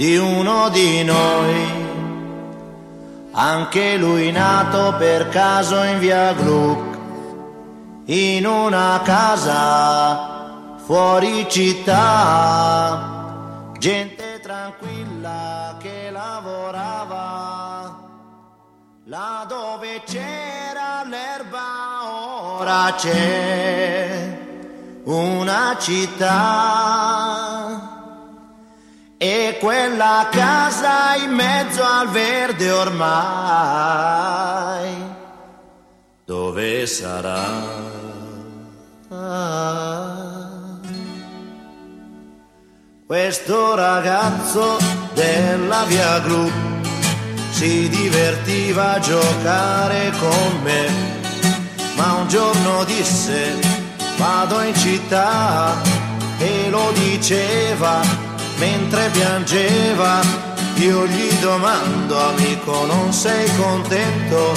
di uno di noi. Anche lui nato per caso in via Gluck, in una casa fuori città, gente tranquilla che lavorava, là dove c'era l'erba ora c'è una città. E quella casa in mezzo al verde ormai, dove sarà? Questo ragazzo della via Gru si divertiva a giocare con me, ma un giorno disse vado in città e lo diceva mentre piangeva, io gli domando amico non sei contento,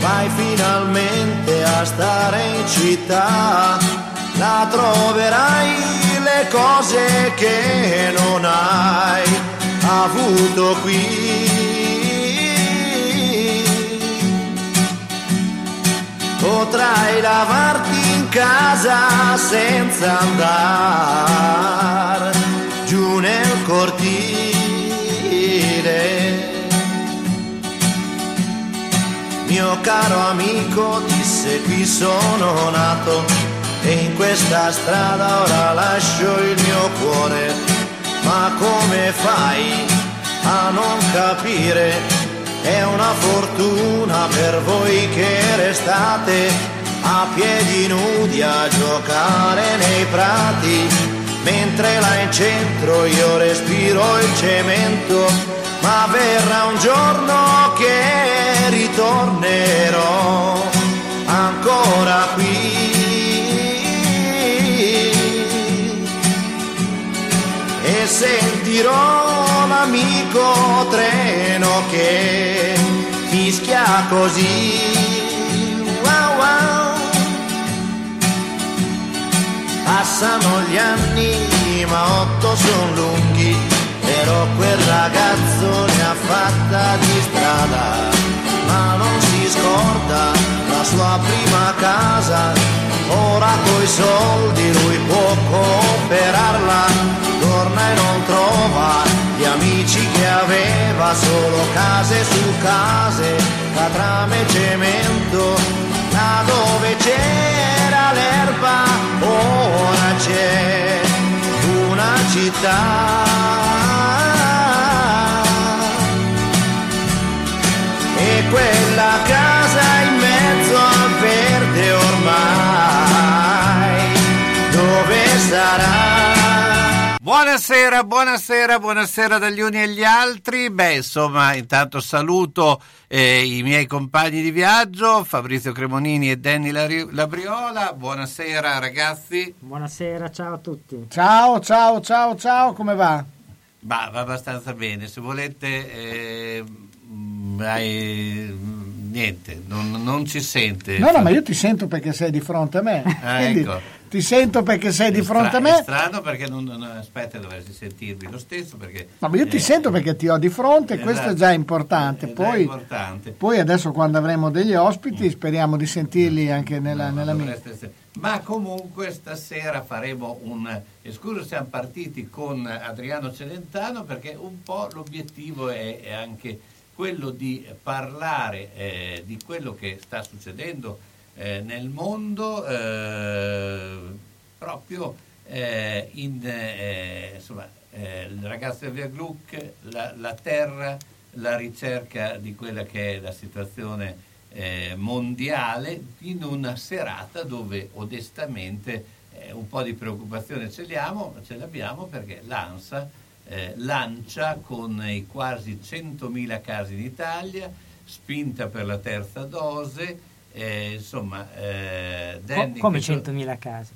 vai finalmente a stare in città, la troverai le cose che non hai avuto qui. Potrai lavarti in casa senza andare cortile. Mio caro amico disse qui sono nato e in questa strada ora lascio il mio cuore. Ma come fai a non capire? È una fortuna per voi che restate a piedi nudi a giocare nei prati mentre là in centro io respiro il cemento, ma verrà un giorno che ritornerò ancora qui. E sentirò l'amico treno che fischia così. Passano gli anni, ma otto sono lunghi, però quel ragazzo ne ha fatta di strada, ma non si scorda la sua prima casa, ora coi soldi lui può comprarla, torna e non trova gli amici che aveva, solo case su case, catrame e cemento, là dove l'erba ora c'è una città. E quella casa in mezzo al verde ormai, dove sarà? Buonasera, buonasera, buonasera dagli uni e gli altri. Beh, insomma, intanto saluto eh, i miei compagni di viaggio, Fabrizio Cremonini e Danny Labriola. Buonasera ragazzi. Buonasera, ciao a tutti. Ciao, ciao, ciao, ciao, come va? Va, va abbastanza bene. Se volete, eh, hai, niente, non, non, ci sente. No, no, ma io ti sento perché sei di fronte a me. Ah, ecco. Ti sento perché sei di fronte a me. È strano perché non, non aspetta, dovresti sentirvi lo stesso. Perché, No, ma io ti eh, sento perché ti ho di fronte, questo è esatto. già importante. Poi, importante. poi adesso quando avremo degli ospiti speriamo di sentirli anche nella, No, nella mia. Ma comunque stasera faremo un escurso, siamo partiti con Adriano Celentano perché un po' l'obiettivo è, è anche quello di parlare eh, di quello che sta succedendo eh, nel mondo eh, proprio eh, in eh, insomma, eh, il ragazzo del Via Gluck, la, la terra, la ricerca di quella che è la situazione eh, mondiale in una serata dove onestamente un po' di preoccupazione ce ce l'abbiamo perché l'ANSA eh, lancia con i quasi 100.000 casi in Italia, spinta per la terza dose, eh, insomma... eh, Danny, come questo- 100.000 casi?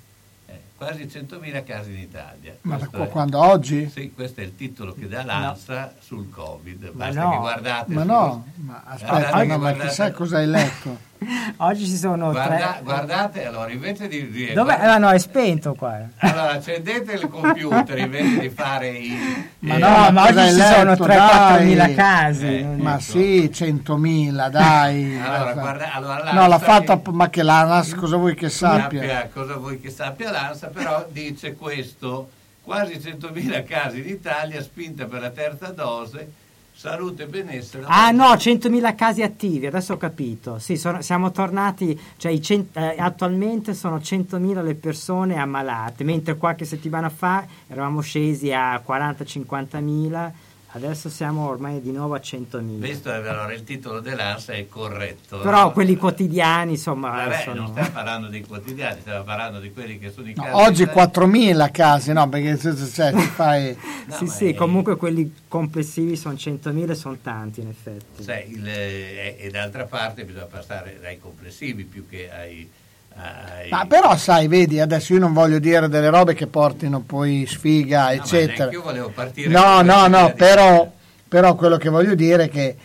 eh, quasi 100.000 casi in Italia. Ma da Questo qua- è- quando oggi? Sì, questo è il titolo che dà l'ANSA sul Covid. Ma Basta no. che guardate. Ma su- no, ma aspetta, Guardate, no, ma chissà cosa hai letto. Oggi ci sono Guarda- tre... guardate, allora invece di... di Dov'è? Ah, no, è spento qua. Allora, accendete il computer invece di fare i... Ma eh, no, ma oggi ci sono letto? 3-4 mila casi. Eh, Ma Ecco. sì, 100.000, dai. Allora, guarda, allora no, l'ha fatta, che- ma che l'ANAS cosa vuoi che sappia? sappia cosa vuoi che sappia l'ANSA, però dice questo, quasi 100.000 casi in Italia, spinta per la terza dose, salute e benessere. Ah no, 100.000 casi attivi, adesso ho capito. Sì, sono- siamo tornati, cioè cent- eh, attualmente sono 100.000 le persone ammalate, mentre qualche settimana fa eravamo scesi a 40-50.000, adesso siamo ormai di nuovo a 100.000. Questo è allora il titolo dell'ANSA è corretto. Però no? quelli quotidiani, insomma, Vabbè, sono... non stiamo parlando dei quotidiani, stiamo parlando di quelli che sono i No, casi. oggi di- 4.000 casi, no, perché se- cioè, ti fai... No, sì, sì, è- comunque quelli complessivi sono 100.000 e sono tanti in effetti. Cioè, il- e, e d'altra parte bisogna passare dai complessivi più che ai... Ma però sai, vedi, adesso io non voglio dire delle robe che portino poi sfiga, No, eccetera. io volevo partire No, no, no, però, però quello che voglio dire è che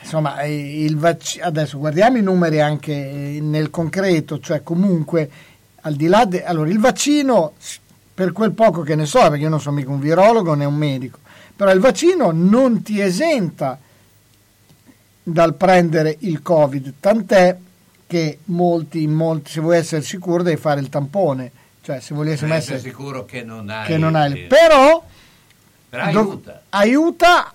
insomma eh, il vac- adesso guardiamo i numeri anche eh, nel concreto, cioè comunque al di là de- allora il vaccino per quel poco che ne so, perché io non sono mica un virologo né un medico, però il vaccino non ti esenta dal prendere il Covid, tant'è che molti, molti se vuoi essere sicuro devi fare il tampone, cioè se volessimo Per essere essere sicuro che non hai... che non hai il- però Però aiuta. aiuta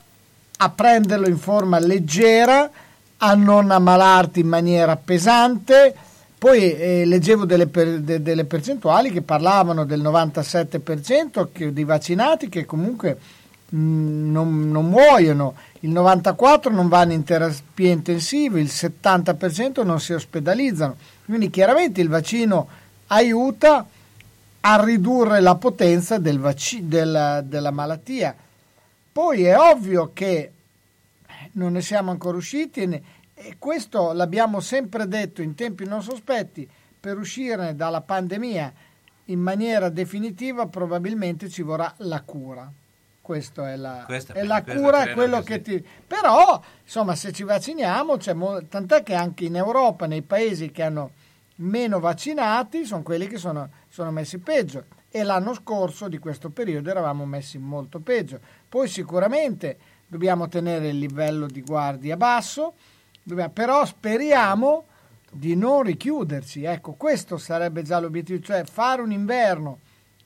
a prenderlo in forma leggera, a non ammalarti in maniera pesante. Poi eh, leggevo delle, per- de- delle percentuali che parlavano del 97% che- dei vaccinati che comunque non, non muoiono, il 94% non vanno in terapia intensiva, il 70% non si ospedalizzano. Quindi chiaramente il vaccino aiuta a ridurre la potenza del vaci- della, della malattia. Poi è ovvio che non ne siamo ancora usciti e questo l'abbiamo sempre detto in tempi non sospetti, per uscire dalla pandemia in maniera definitiva probabilmente ci vorrà la cura. Questa è la, Questa- è la questo cura, è quello che ti... Però, insomma, se ci vacciniamo, mo- tant'è che anche in Europa, nei paesi che hanno meno vaccinati, sono quelli che sono, sono messi peggio. E l'anno scorso, di questo periodo, eravamo messi molto peggio. Poi sicuramente dobbiamo tenere il livello di guardia basso, dobbiamo- però speriamo di non richiuderci. Ecco, questo sarebbe già l'obiettivo, cioè fare un inverno,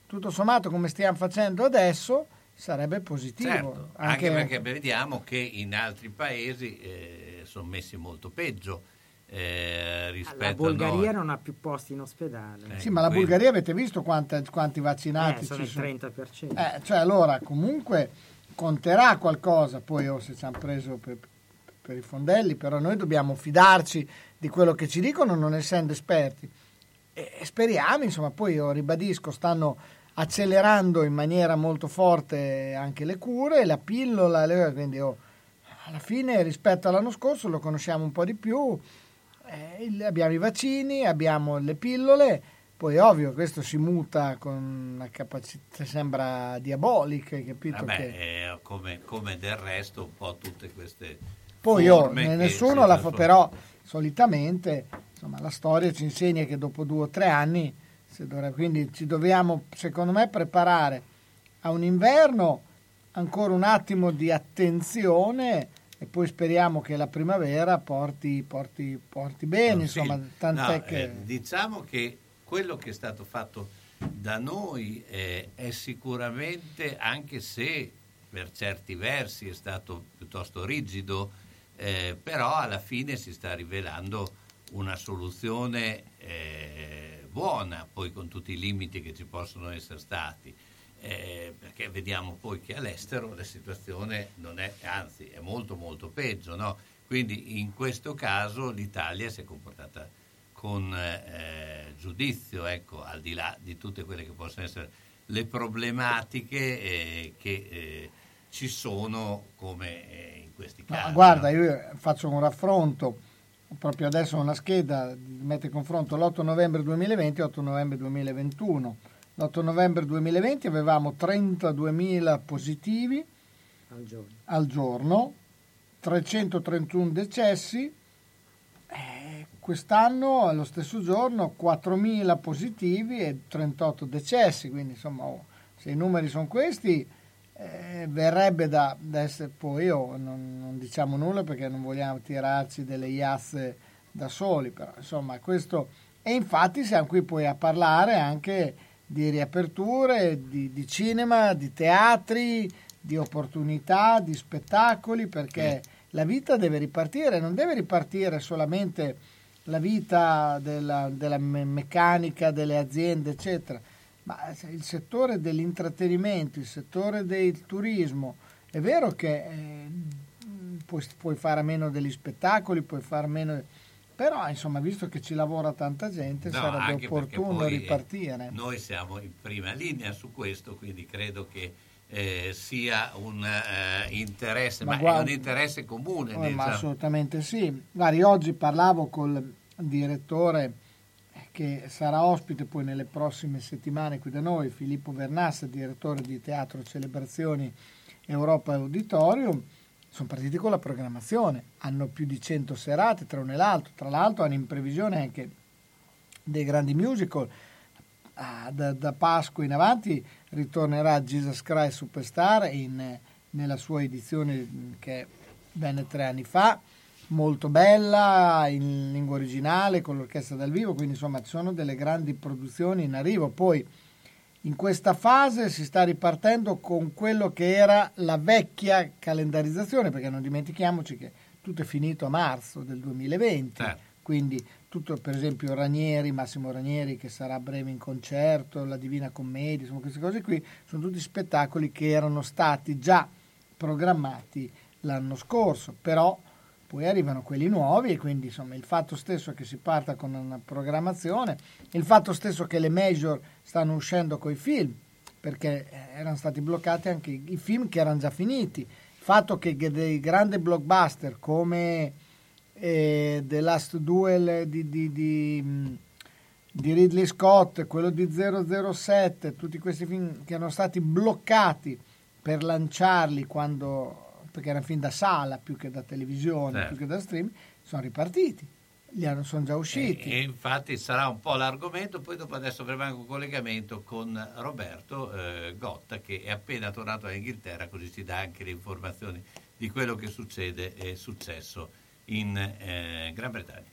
tutto sommato come stiamo facendo adesso, sarebbe positivo. Certo, anche, perché vediamo che in altri paesi eh, sono messi molto peggio eh, rispetto La a Bulgaria noi. non ha più posti in ospedale. Eh, Sì, ma la quindi- Bulgaria avete visto quanta- quanti vaccinati Eh, sono ci il sono? 30%. Eh, cioè allora comunque conterà qualcosa, poi oh, se ci hanno preso per, per i fondelli, però noi dobbiamo fidarci di quello che ci dicono non essendo esperti. E e speriamo, insomma, poi io ribadisco, stanno accelerando in maniera molto forte anche le cure, la pillola, le- quindi oh, alla fine rispetto all'anno scorso lo conosciamo un po' di più, eh, abbiamo i vaccini, abbiamo le pillole, poi ovvio questo si muta con una capacità, sembra diabolica, capito? Vabbè, che... è come, come del resto un po' tutte queste Poi oh, forme che nessuno la fa, però solitamente insomma, la storia ci insegna che dopo due o tre anni, quindi ci dobbiamo secondo me preparare a un inverno ancora un attimo di attenzione e poi speriamo che la primavera porti, porti, porti bene, Oh, sì. insomma, tant'è No, che... eh, diciamo che quello che è stato fatto da noi eh, è sicuramente, anche se per certi versi è stato piuttosto rigido, eh, però alla fine si sta rivelando una soluzione eh, buona, poi con tutti i limiti che ci possono essere stati. Eh, perché vediamo poi che all'estero la situazione non è, anzi è molto molto peggio, no? quindi in questo caso l'Italia si è comportata con eh, giudizio, ecco, al di là di tutte quelle che possono essere le problematiche eh, che eh, ci sono come eh, in questi casi. No, guarda, io faccio un raffronto proprio adesso una scheda mette in confronto l'8 novembre 2020 e l'8 novembre 2021. L'8 novembre 2020 avevamo 32.000 positivi al giorno, al giorno 331 decessi. Eh, quest'anno allo stesso giorno 4.000 positivi e 38 decessi, quindi insomma oh, se i numeri sono questi eh, verrebbe da, da, essere poi oh, non, non, diciamo nulla perché non vogliamo tirarci delle iazze da soli, però insomma questo e infatti siamo qui poi a parlare anche di riaperture, di, di cinema, di teatri, di opportunità, di spettacoli, perché sì. la vita deve ripartire, non deve ripartire solamente la vita della, della meccanica, delle aziende, eccetera ma il settore dell'intrattenimento, il settore del turismo, è vero che eh, puoi, puoi, fare a meno degli spettacoli, puoi fare meno... Però, insomma, visto che ci lavora tanta gente, no, sarebbe opportuno ripartire. Noi siamo in prima linea su questo, quindi credo che eh, sia un eh, interesse, ma, ma guarda, è un interesse comune. Eh, diciamo. assolutamente sì. Guardi, oggi parlavo col direttore che sarà ospite poi nelle prossime settimane qui da noi, Filippo Vernassa, direttore di Teatro Celebrazioni Europa Auditorium, sono partiti con la programmazione, hanno più di 100 serate tra uno e l'altro, tra l'altro hanno in previsione anche dei grandi musical, ah, da, da, Pasqua in avanti ritornerà Jesus Christ Superstar in, nella sua edizione che venne tre anni fa, molto bella in lingua originale con l'orchestra dal vivo, quindi insomma ci sono delle grandi produzioni in arrivo. Poi in questa fase si sta ripartendo con quello che era la vecchia calendarizzazione, perché non dimentichiamoci che tutto è finito a marzo del 2020, eh. quindi tutto per esempio Ranieri, Massimo Ranieri che sarà a breve in concerto, la Divina Commedia, insomma queste cose qui sono tutti spettacoli che erano stati già programmati l'anno scorso, però poi arrivano quelli nuovi e quindi insomma il fatto stesso che si parta con una programmazione, il fatto stesso che le major stanno uscendo con i film, perché eh, erano stati bloccati anche i film che erano già finiti, il fatto che dei grandi blockbuster come eh, The Last Duel di, di, di, mm, di Ridley Scott, quello di 007, tutti questi film che erano stati bloccati per lanciarli quando perché era un film da sala più che da televisione, certo. più che da stream, sono ripartiti. Hanno, sono già usciti. E, e, infatti sarà un po' l'argomento, poi dopo adesso avremo anche un collegamento con Roberto eh, Gotta che è appena tornato Inghilterra, così ci dà anche le informazioni di quello che succede e è successo in eh, Gran Bretagna.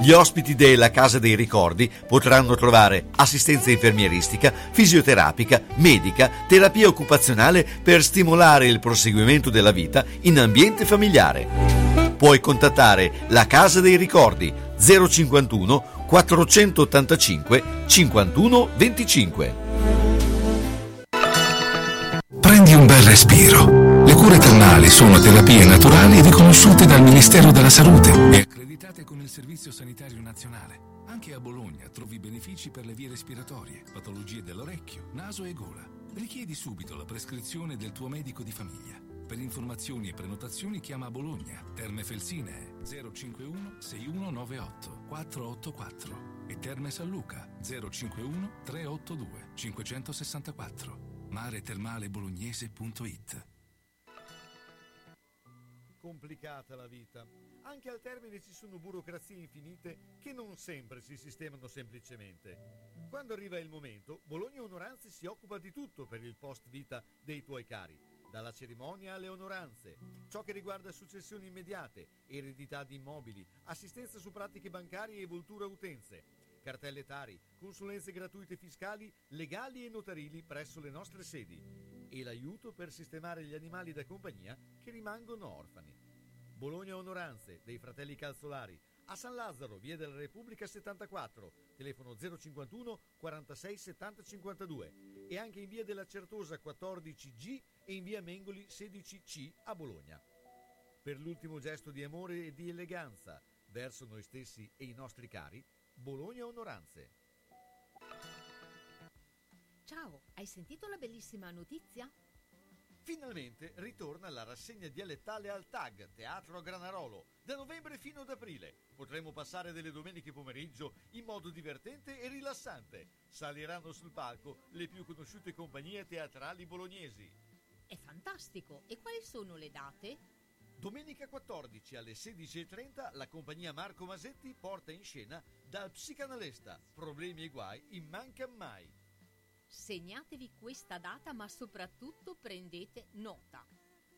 Gli ospiti della Casa dei Ricordi potranno trovare assistenza infermieristica, fisioterapica, medica, terapia occupazionale per stimolare il proseguimento della vita in ambiente familiare. Puoi contattare la Casa dei Ricordi 051 485 51 25. Prendi un bel respiro. Le cure termali sono terapie naturali riconosciute dal Ministero della Salute e accreditate con il Servizio Sanitario Nazionale. Anche a Bologna trovi benefici per le vie respiratorie, patologie dell'orecchio, naso e gola. Richiedi subito la prescrizione del tuo medico di famiglia. Per informazioni e prenotazioni chiama a Bologna. Terme Felsine 051 6198 484 e Terme San Luca 051 382 564 maretermalebolognese.it Complicata la vita. Anche al termine ci sono burocrazie infinite che non sempre si sistemano semplicemente. Quando arriva il momento, Bologna Onoranze si occupa di tutto per il post vita dei tuoi cari dalla cerimonia alle onoranze, ciò che riguarda successioni immediate, eredità di immobili, assistenza su pratiche bancarie e voltura utenze, cartelle tari, consulenze gratuite fiscali, legali e notarili presso le nostre sedi e l'aiuto per sistemare gli animali da compagnia che rimangono orfani. Bologna Onoranze dei fratelli Calzolari, a San Lazzaro, via della Repubblica 74, telefono 051 46 70 52 e anche in via della Certosa 14G e in via Mengoli 16C a Bologna. Per l'ultimo gesto di amore e di eleganza verso noi stessi e i nostri cari, Bologna Onoranze. Ciao, hai sentito la bellissima notizia? Finalmente ritorna la rassegna dialettale al TAG, Teatro Granarolo, da novembre fino ad aprile. Potremo passare delle domeniche pomeriggio in modo divertente e rilassante. Saliranno sul palco le più conosciute compagnie teatrali bolognesi. È fantastico! E quali sono le date? Domenica 14 alle 16.30 la compagnia Marco Masetti porta in scena dal psicanalista Problemi e guai in Manca Mai. Segnatevi questa data, ma soprattutto prendete nota.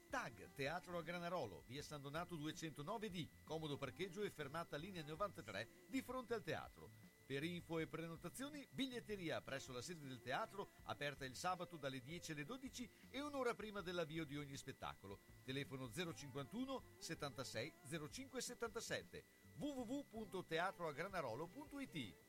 TAG Teatro a Granarolo, via San Donato 209D, comodo parcheggio e fermata linea 93 di fronte al teatro. Per info e prenotazioni, biglietteria presso la sede del teatro, aperta il sabato dalle 10 alle 12 e un'ora prima dell'avvio di ogni spettacolo. Telefono 051 76 05 77 www.teatroagranarolo.it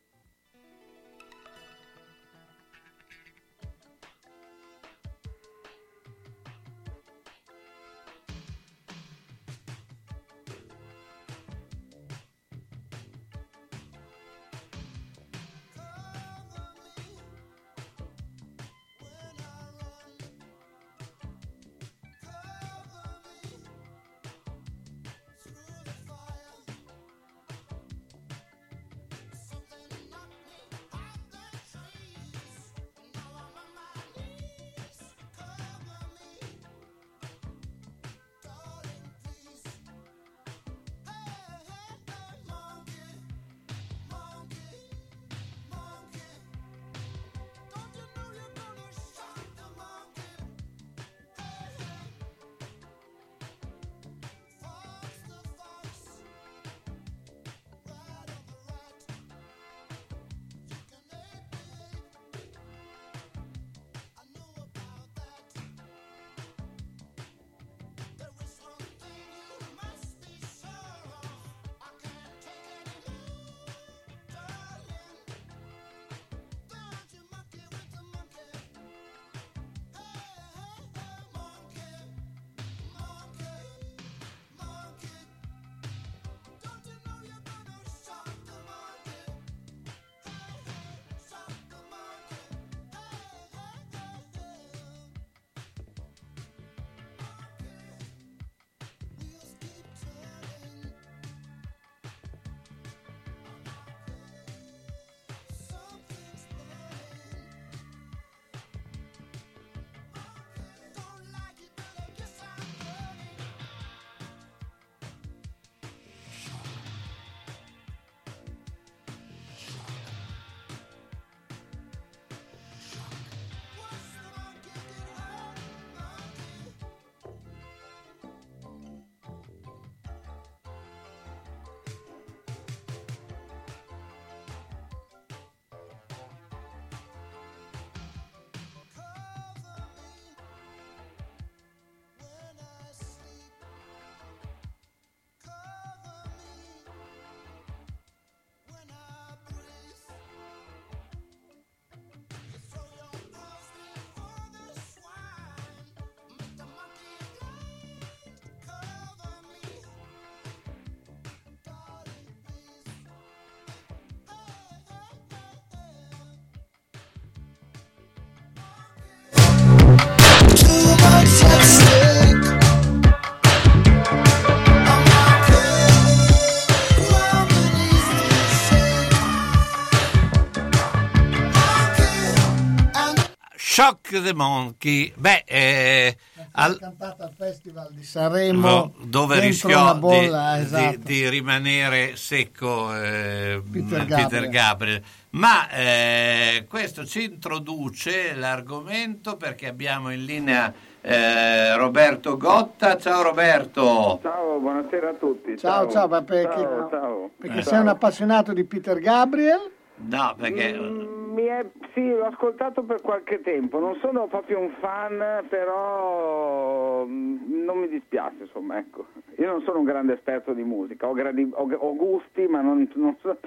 Shock the Monkey. Beh, eh, al... cantata al Festival di Sanremo dove rischiò bolla, di, esatto. di, di, rimanere secco eh, Peter, Gabriel. Peter, Gabriel. Ma eh, questo ci introduce l'argomento perché abbiamo in linea eh, Roberto Gotta. Ciao Roberto. Ciao, buonasera a tutti. Ciao, ciao, ciao perché, ciao, ciao. perché sei un appassionato di Peter Gabriel? No, perché... Mm, è, sì, l'ho ascoltato per qualche tempo, non sono proprio un fan, però mm, non mi dispiace, insomma, ecco. Io non sono un grande esperto di musica, ho, gradi- ho- ho gusti, ma non, non so,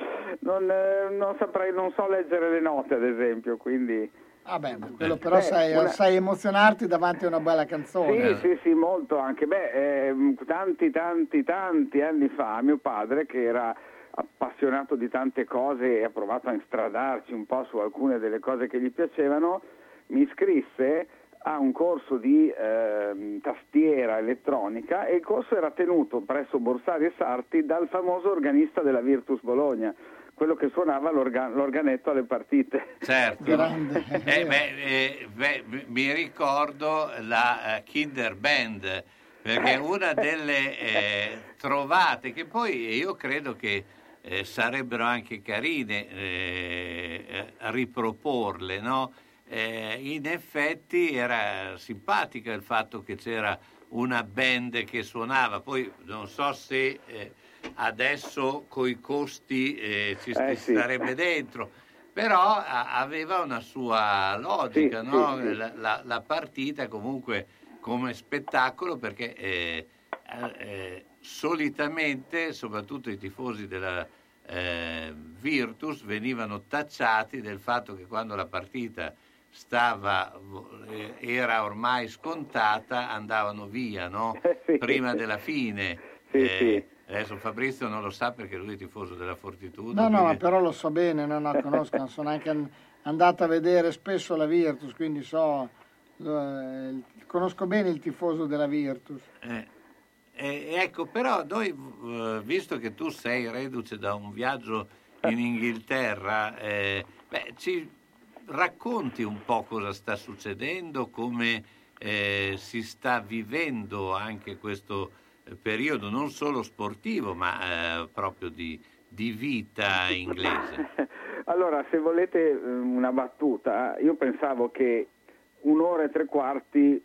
non, eh, non saprei, non so leggere le note, ad esempio, quindi... Ah beh, quello però Beh, sai, una- sai emozionarti davanti a una bella canzone. Sì, sì, sì, molto anche. Beh, ehm, tanti, tanti, tanti anni fa mio padre, che era appassionato di tante cose e ha provato a instradarci un po' su alcune delle cose che gli piacevano, mi iscrisse a un corso di ehm, tastiera elettronica e il corso era tenuto presso Borsari e Sarti dal famoso organista della Virtus Bologna, quello che suonava l'orga- l'organetto alle partite. Certo. Eh, beh, eh, beh, mi ricordo la eh, Kinder Band, perché una delle eh, trovate che poi io credo che eh, sarebbero anche carine eh, riproporle, no? Eh, in effetti era simpatica il fatto che c'era una band che suonava, poi non so se eh, adesso coi costi eh, ci Eh, sì. starebbe dentro, però a- aveva una sua logica, Sì, no? sì. La, la- la partita comunque come spettacolo perché solitamente, soprattutto i tifosi della eh, Virtus, venivano tacciati del fatto che quando la partita stava, eh, era ormai scontata, andavano via, no? Eh, sì. prima della fine. Sì, Eh, sì. Adesso Fabrizio non lo sa perché lui è tifoso della Fortitudo. No, no, ma quindi- però lo so bene, no, no, conosco, sono anche an- andato a vedere spesso la Virtus, quindi so, eh, conosco bene il tifoso della Virtus. Eh, eh, ecco, però noi, eh, visto che tu sei reduce da un viaggio in Inghilterra, eh, beh, ci racconti un po' cosa sta succedendo, come eh, si sta vivendo anche questo eh, periodo, non solo sportivo, ma eh, proprio di, di vita inglese. Allora, se volete una battuta, io pensavo che un'ora e tre quarti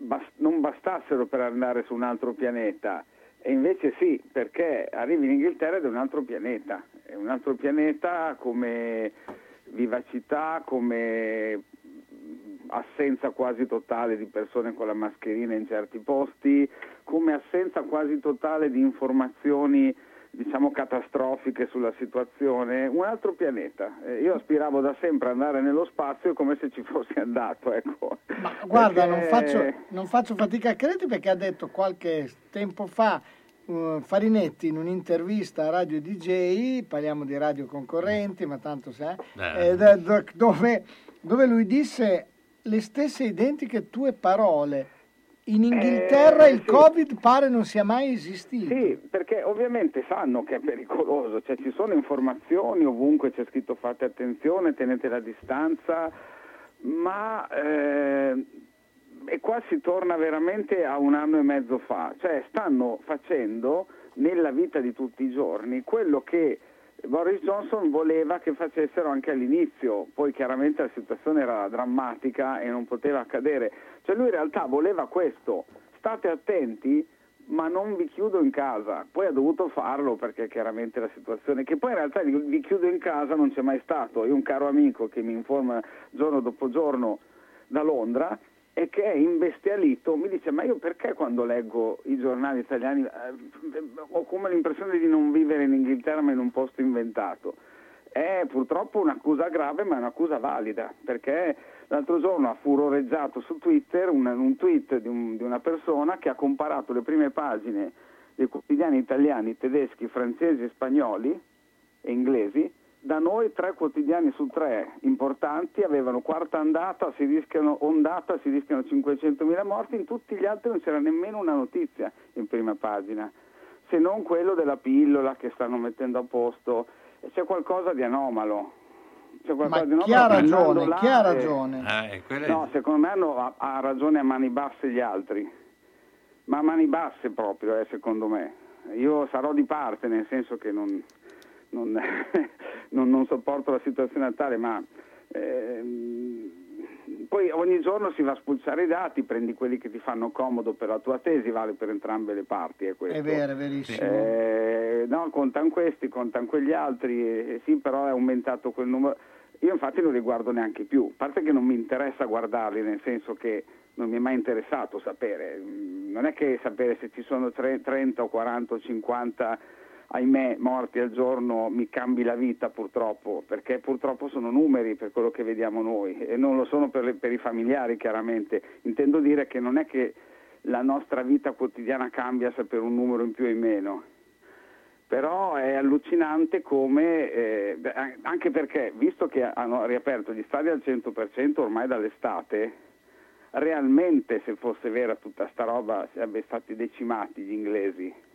bas- non bastassero per andare su un altro pianeta. E invece sì, perché arrivi in Inghilterra ed è un altro pianeta. È un altro pianeta come vivacità, come assenza quasi totale di persone con la mascherina in certi posti, come assenza quasi totale di informazioni diciamo catastrofiche sulla situazione, un altro pianeta. Eh, io aspiravo da sempre ad andare nello spazio come se ci fossi andato, ecco. Ma guarda, non, Perché- faccio, non faccio fatica a crederti perché ha detto qualche tempo fa eh, Farinetti in un'intervista a Radio DJ, parliamo di radio concorrenti, ma tanto sai, Eh. eh, da- dove, dove lui disse le stesse identiche tue parole. In Inghilterra Eh, il sì. Covid pare non sia mai esistito. Sì, perché ovviamente sanno che è pericoloso, cioè ci sono informazioni, ovunque c'è scritto fate attenzione, tenete la distanza, ma eh, e qua si torna veramente a un anno e mezzo fa, cioè stanno facendo nella vita di tutti i giorni quello che Boris Johnson voleva che facessero anche all'inizio, poi chiaramente la situazione era drammatica e non poteva accadere, cioè lui in realtà voleva questo, state attenti ma non vi chiudo in casa, poi ha dovuto farlo perché chiaramente la situazione, che poi in realtà vi chiudo in casa non c'è mai stato, io un caro amico che mi informa giorno dopo giorno da Londra e che è imbestialito, mi dice ma io perché quando leggo i giornali italiani eh, ho come l'impressione di non vivere in Inghilterra ma in un posto inventato. È purtroppo un'accusa grave ma è un'accusa valida perché l'altro giorno ha furoreggiato su Twitter un, un tweet di, un- di una persona che ha comparato le prime pagine dei quotidiani italiani, tedeschi, francesi, spagnoli e inglesi da noi tre quotidiani su tre importanti avevano quarta andata, si rischiano, ondata, si rischiano 500.000 morti, in tutti gli altri non c'era nemmeno una notizia in prima pagina, se non quello della pillola che stanno mettendo a posto. C'è qualcosa di anomalo. C'è qualcosa di Ma anomalo chi ha ragione? Chi ha e- ragione? Eh, quella è- No, secondo me hanno- ha, ha ragione a mani basse gli altri, ma a mani basse proprio, eh, secondo me. Io sarò di parte, nel senso che non, non, non- non sopporto la situazione attuale, ma ehm, poi ogni giorno si va a spulciare i dati, prendi quelli che ti fanno comodo per la tua tesi, vale per entrambe le parti. È, questo. È vero, è verissimo. Eh, no, contano questi, contano quegli altri, eh, sì, però è aumentato quel numero. Io infatti non li guardo neanche più, a parte che non mi interessa guardarli, nel senso che non mi è mai interessato sapere. Non è che sapere se ci sono 30 o 40 o 50 ahimè, morti al giorno mi cambi la vita purtroppo, perché purtroppo sono numeri per quello che vediamo noi e non lo sono per, le, per i familiari chiaramente. Intendo dire che non è che la nostra vita quotidiana cambia se per un numero in più o in meno. Però è allucinante come, eh, anche perché, visto che hanno riaperto gli stadi al 100% ormai dall'estate, realmente se fosse vera tutta sta roba sarebbero stati decimati gli inglesi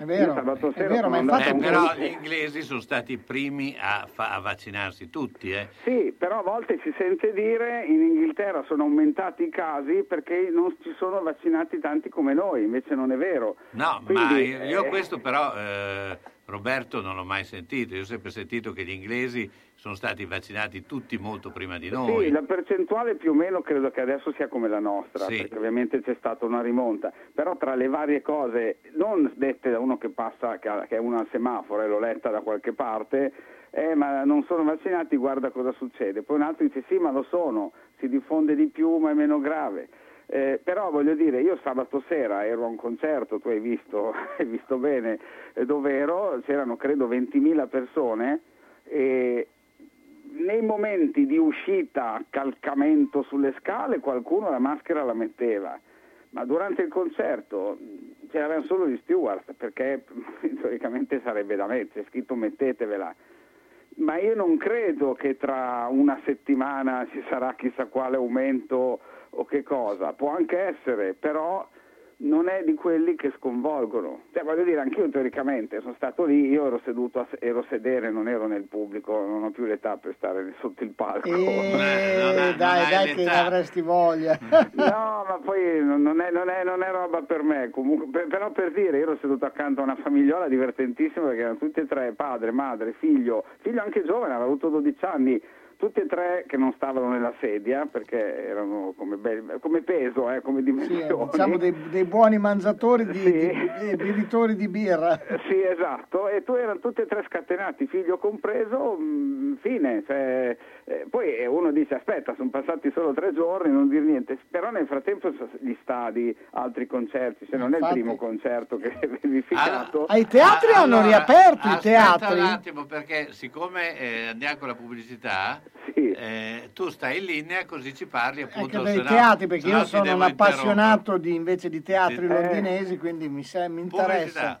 è vero, è vero ma infatti... Eh, però gli inglesi sono stati i primi a, fa- a vaccinarsi tutti. Eh. Sì, però a volte si sente dire in Inghilterra sono aumentati i casi perché non ci sono vaccinati tanti come noi, invece non è vero. No, Quindi, ma io, io eh... questo però, eh, Roberto, non l'ho mai sentito. Io ho sempre sentito che gli inglesi sono stati vaccinati tutti molto prima di noi. Sì, la percentuale più o meno credo che adesso sia come la nostra, sì. perché ovviamente c'è stata una rimonta, però tra le varie cose, non dette da uno che passa, che è una semaforo e l'ho letta da qualche parte, eh, ma non sono vaccinati, guarda cosa succede. Poi un altro dice sì, ma lo sono, si diffonde di più, ma è meno grave. Eh, però voglio dire, io sabato sera ero a un concerto, tu hai visto, hai visto bene eh, dove ero, c'erano credo 20.000 persone e, nei momenti di uscita, calcamento sulle scale, qualcuno la maschera la metteva, ma durante il concerto c'erano solo gli steward, perché teoricamente sarebbe da me, c'è scritto mettetevela. Ma io non credo che tra una settimana ci sarà chissà quale aumento o che cosa, può anche essere, però non è di quelli che sconvolgono. Cioè, voglio dire, anch'io teoricamente sono stato lì, io ero seduto, a, ero sedere, non ero nel pubblico, non ho più l'età per stare sotto il palco. E... Eh, dai, dai che ne avresti voglia. no, ma poi non è, non, è, non è, roba per me, comunque, per, però per dire, io ero seduto accanto a una famigliola divertentissima perché erano tutti e tre, padre, madre, figlio, figlio anche giovane, aveva avuto 12 anni, tutti e tre che non stavano nella sedia perché erano come, be- come peso, eh, come dimensioni. Sì, diciamo dei, dei, buoni mangiatori, di, sì. di, bevitori di birra. Sì, esatto, e tu erano tutti e tre scatenati, figlio compreso, mh, mm, fine. Cioè, eh, poi uno dice aspetta, sono passati solo tre giorni, non dire niente, però nel frattempo gli stadi, altri concerti, se non Infatti... è il primo concerto che è verificato. Allora, I teatri allora, hanno riaperto i teatri. un attimo perché siccome eh, andiamo con la pubblicità sì. eh, tu stai in linea così ci parli appunto Anche dei teatri perché io sono un appassionato di, invece di teatri sì. londinesi quindi mi, mi interessa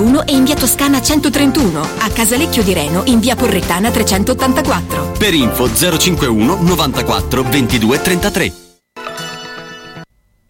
71 e in via Toscana 131. A Casalecchio di Reno in via Porrettana 384. Per info 051 94 22 33.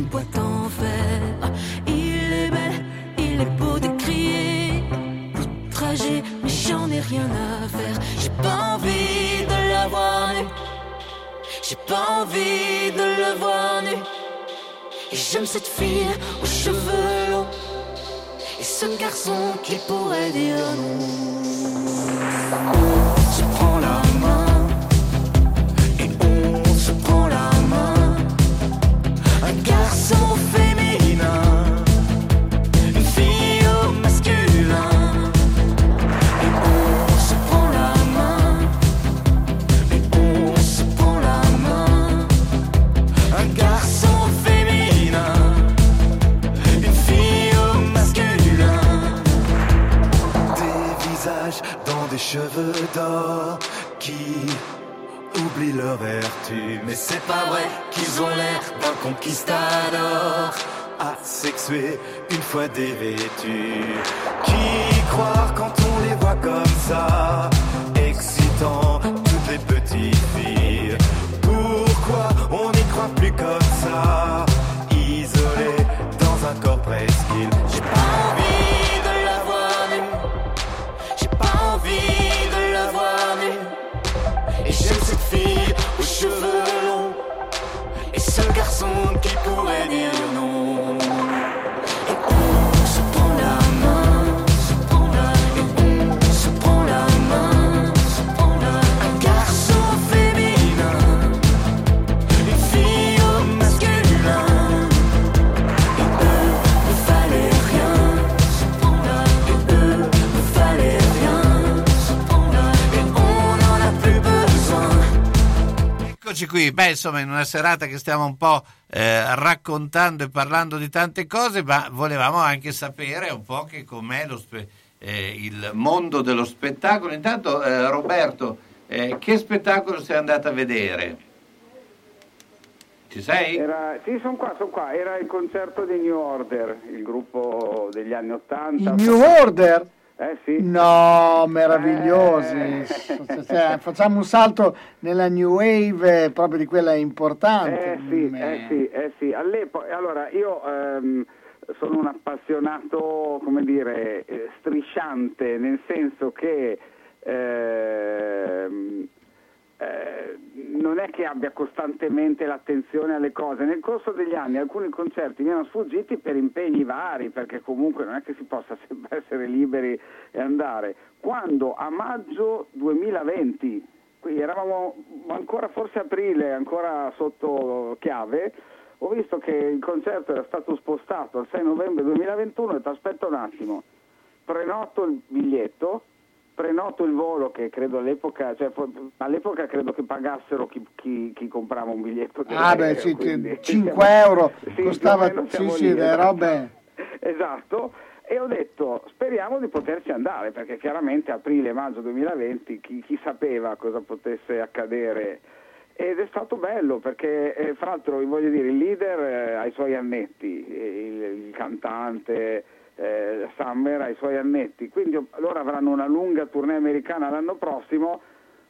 Une boîte en fer. Il est belle, il est beau de crier outragé, mais j'en ai rien à faire. J'ai pas envie de la voir nue. J'ai pas envie de le voir nu. Et j'aime cette fille aux cheveux longs. Et ce garçon qui pourrait dire non. On se prend la cheveux d'or qui oublient leur vertu. Mais c'est pas vrai qu'ils ont l'air d'un conquistador asexué une fois dévêtus. Qui croire quand on les voit comme ça, Eccoci qui, beh insomma in una serata che stiamo un po' eh, raccontando e parlando di tante cose, ma volevamo anche sapere un po' che com'è lo spe- eh, il mondo dello spettacolo. Intanto eh, Roberto, eh, che spettacolo sei andato a vedere? Ci sei? Era, sì, sono qua, sono qua. Era il concerto dei New Order, il gruppo degli anni Ottanta. I New Order? Eh sì. No, meravigliosi. Eh. Cioè, facciamo un salto nella New Wave, eh, proprio di quella importante. Eh sì, Mm, eh sì, eh sì. All'epoca, allora io ehm, sono un appassionato, come dire, eh, strisciante, nel senso che ehm, non è che abbia costantemente l'attenzione alle cose. Nel corso degli anni alcuni concerti mi erano sfuggiti per impegni vari, perché comunque non è che si possa sempre essere liberi e andare. Quando a maggio 2020, qui eravamo ancora forse aprile, ancora sotto chiave, ho visto che il concerto era stato spostato al 6 novembre 2021 e ti aspetta un attimo, prenoto il biglietto, prenoto il volo che credo all'epoca, cioè, all'epoca credo che pagassero chi, chi- chi comprava un biglietto. Ah, beh, sì, quindi 5 siamo- euro sì, costava, sì, sì, lì, le esatto. robe. Esatto, e ho detto speriamo di poterci andare perché chiaramente aprile-maggio 2020 chi, chi sapeva cosa potesse accadere ed è stato bello perché eh, fra l'altro voglio dire il leader eh, ha i suoi annetti, il, il cantante eh, Summer ha i suoi annetti, quindi loro avranno una lunga tournée americana l'anno prossimo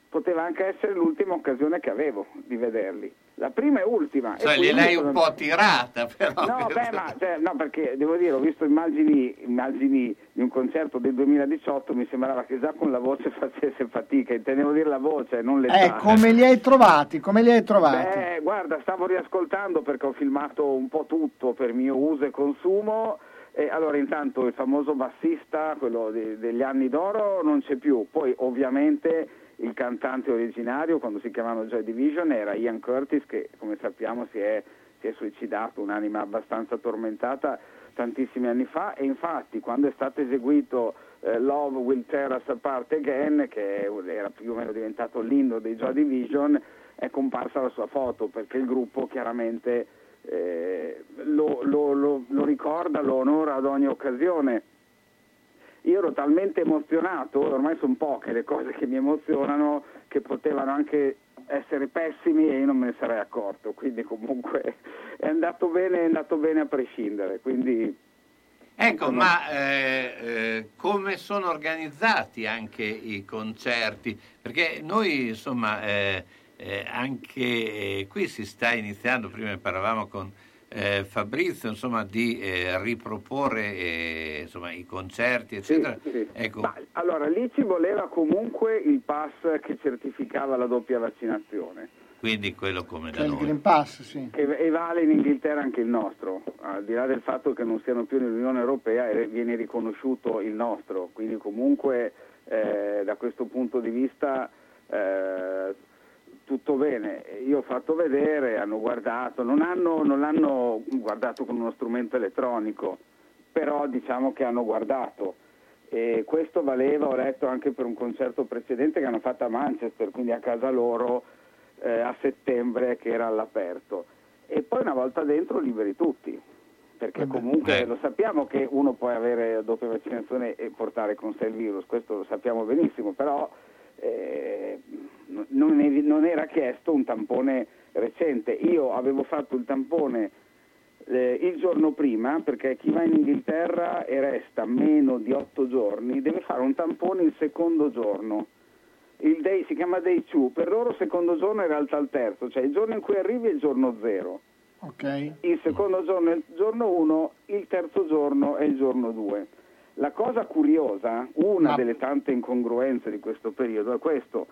poteva anche essere l'ultima occasione che avevo di vederli. La prima e ultima. Cioè, e quindi gliel'hai sono- un po' tirata, però. No, beh, ma, cioè, no, perché devo dire, ho visto immagini, immagini di un concerto del 2018, mi sembrava che già con la voce facesse fatica, intendevo dire la voce, non l'età. Eh, come li hai trovati? Come li hai trovati? Beh, guarda, stavo riascoltando perché ho filmato un po' tutto per mio uso e consumo. E allora intanto il famoso bassista, quello de- degli anni d'oro, non c'è più. Poi ovviamente il cantante originario, quando si chiamavano Joy Division, era Ian Curtis che come sappiamo si è, si è suicidato, un'anima abbastanza tormentata tantissimi anni fa e infatti quando è stato eseguito eh, Love Will Tear Us Apart Again, che era più o meno diventato l'inno dei Joy Division, è comparsa la sua foto perché il gruppo chiaramente eh, lo, lo- lo- lo ricorda, lo onora ad ogni occasione. Io ero talmente emozionato, ormai sono poche le cose che mi emozionano, che potevano anche essere pessimi e io non me ne sarei accorto, quindi comunque è andato bene, è andato bene a prescindere. Quindi, Ecco, insomma, ma eh, eh, come sono organizzati anche i concerti? Perché noi, insomma, eh, eh, anche eh, qui si sta iniziando, prima parlavamo con eh, Fabrizio, insomma, di eh, riproporre eh, insomma, i concerti, eccetera. sì. Ecco, Ma, allora lì ci voleva comunque il pass che certificava la doppia vaccinazione. quindi quello come da il noi. Green Pass, sì. Che e vale in Inghilterra anche il nostro, al di là del fatto che non siano più nell'Unione Europea e viene riconosciuto il nostro, quindi comunque eh, da questo punto di vista eh, tutto bene. Io ho fatto vedere, hanno guardato, non hanno, non l'hanno guardato con uno strumento elettronico, però diciamo che hanno guardato. E questo valeva, ho letto, anche per un concerto precedente che hanno fatto a Manchester, quindi a casa loro eh, a settembre che era all'aperto. E poi una volta dentro liberi tutti, perché comunque lo sappiamo che uno può avere doppia vaccinazione e portare con sé il virus, questo lo sappiamo benissimo, però eh, non, è- non era chiesto un tampone recente. Io avevo fatto il tampone eh, il giorno prima, perché chi va in Inghilterra e resta meno di otto giorni deve fare un tampone il secondo giorno. Il day si chiama day 2, per loro il secondo giorno è in realtà il terzo, cioè il giorno in cui arrivi è il giorno zero. Ok. Il secondo giorno è il giorno 1, il terzo giorno è il giorno 2. La cosa curiosa, una Ma- delle tante incongruenze di questo periodo è questo.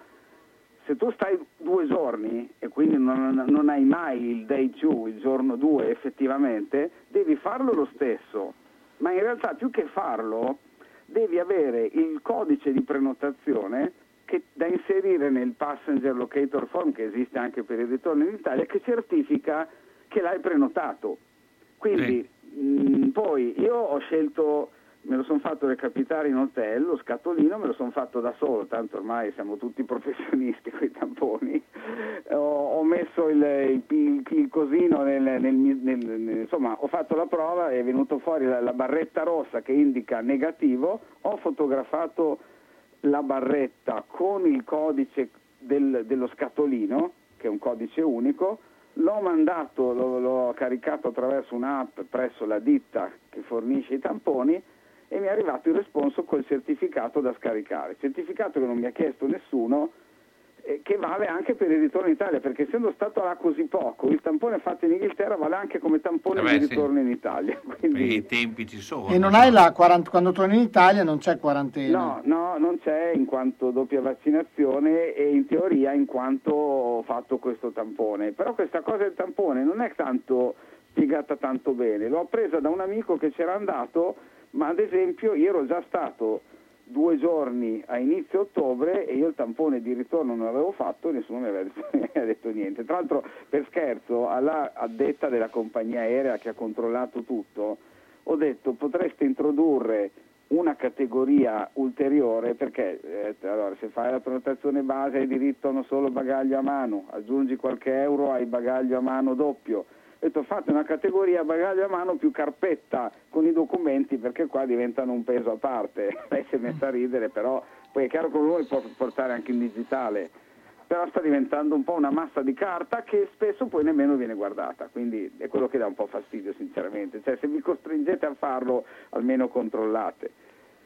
Se tu stai due giorni e quindi non, non hai mai il day 2, il giorno 2 effettivamente, devi farlo lo stesso. Ma in realtà più che farlo, devi avere il codice di prenotazione che, da inserire nel Passenger Locator Form che esiste anche per il ritorno in Italia che certifica che l'hai prenotato. Quindi mh, poi io ho scelto, me lo sono fatto recapitare in hotel, lo scatolino me lo sono fatto da solo, tanto ormai siamo tutti professionisti con i tamponi. ho, ho messo il, il- il- il cosino nel, nel nel- nel- insomma ho fatto la prova, è venuto fuori la, la barretta rossa che indica negativo, ho fotografato la barretta con il codice del- dello scatolino, che è un codice unico, l'ho mandato, l'ho, l'ho caricato attraverso un'app presso la ditta che fornisce i tamponi e mi è arrivato il responso col certificato da scaricare. Certificato che non mi ha chiesto nessuno, eh, che vale anche per il ritorno in Italia, perché essendo stato là così poco, il tampone fatto in Inghilterra vale anche come tampone Eh beh, di sì. ritorno in Italia. Quindi... I tempi ci sono. E non hai la quarant- quando torni in Italia non c'è quarantena. No, no, non c'è in quanto doppia vaccinazione e in teoria in quanto ho fatto questo tampone. Però questa cosa del tampone non è tanto spiegata tanto bene. L'ho presa da un amico che c'era andato, ma ad esempio io ero già stato due giorni a inizio ottobre e io il tampone di ritorno non l'avevo fatto e nessuno mi aveva detto, mi aveva detto niente. Tra l'altro, per scherzo, alla addetta della compagnia aerea che ha controllato tutto, ho detto potreste introdurre una categoria ulteriore perché eh, allora, se fai la prenotazione base hai diritto a uno solo bagaglio a mano, aggiungi qualche euro hai bagaglio a mano doppio. Ho detto fate una categoria bagaglio a mano più carpetta con i documenti perché qua diventano un peso a parte. Lei si è messa a ridere però poi è chiaro che li può portare anche in digitale però sta diventando un po' una massa di carta che spesso poi nemmeno viene guardata, quindi è quello che dà un po' fastidio sinceramente, cioè se vi costringete a farlo almeno controllate.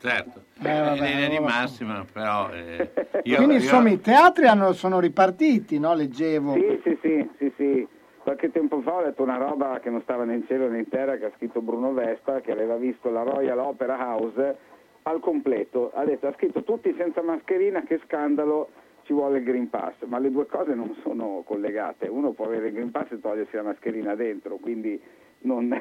certo. Eh, vabbè, in linea di massima, però... eh, io- Quindi io- insomma i teatri hanno- sono ripartiti, no? Leggevo. Sì, sì, sì, sì, sì. Qualche tempo fa ho letto una roba che non stava né in cielo né in terra, che ha scritto Bruno Vespa, che aveva visto la Royal Opera House al completo. Ha detto, ha scritto tutti senza mascherina, che scandalo, ci vuole il Green Pass. Ma le due cose non sono collegate. Uno può avere il Green Pass e togliersi la mascherina dentro, quindi non...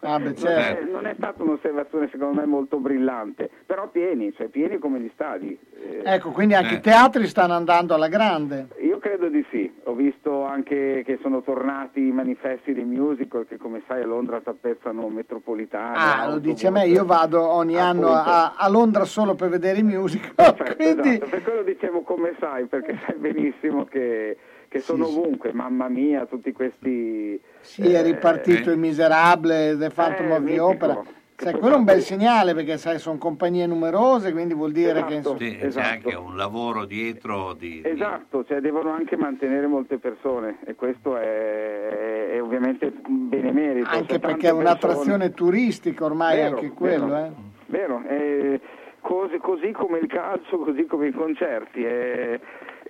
Ah, beh, non, certo. è, non è stata un'osservazione secondo me molto brillante, però pieni, cioè pieni come gli stadi. Eh, Ecco, quindi anche Eh. i teatri stanno andando alla grande. io credo di sì, ho visto anche che sono tornati i manifesti dei musical che come sai a Londra tappezzano metropolitane. Ah, lo dice a me, io vado ogni anno a, a Londra solo per vedere i musical, quindi Esatto, per quello dicevo come sai, perché sai benissimo che, che sono ovunque, mamma mia, tutti questi... sì, è eh, ripartito il Miserable, The Phantom Eh, of the mitico. Opera. Sai, quello è un bel segnale perché sai, sono compagnie numerose, quindi vuol dire che insomma, Sì, c'è anche un lavoro dietro di... Esatto, cioè devono anche mantenere molte persone e questo è, è ovviamente un benemerito. anche cioè, perché è un'attrazione persone- turistica ormai Vero, anche quello, vero. eh. Vero, eh, così, così come il calcio, così come i concerti. eh,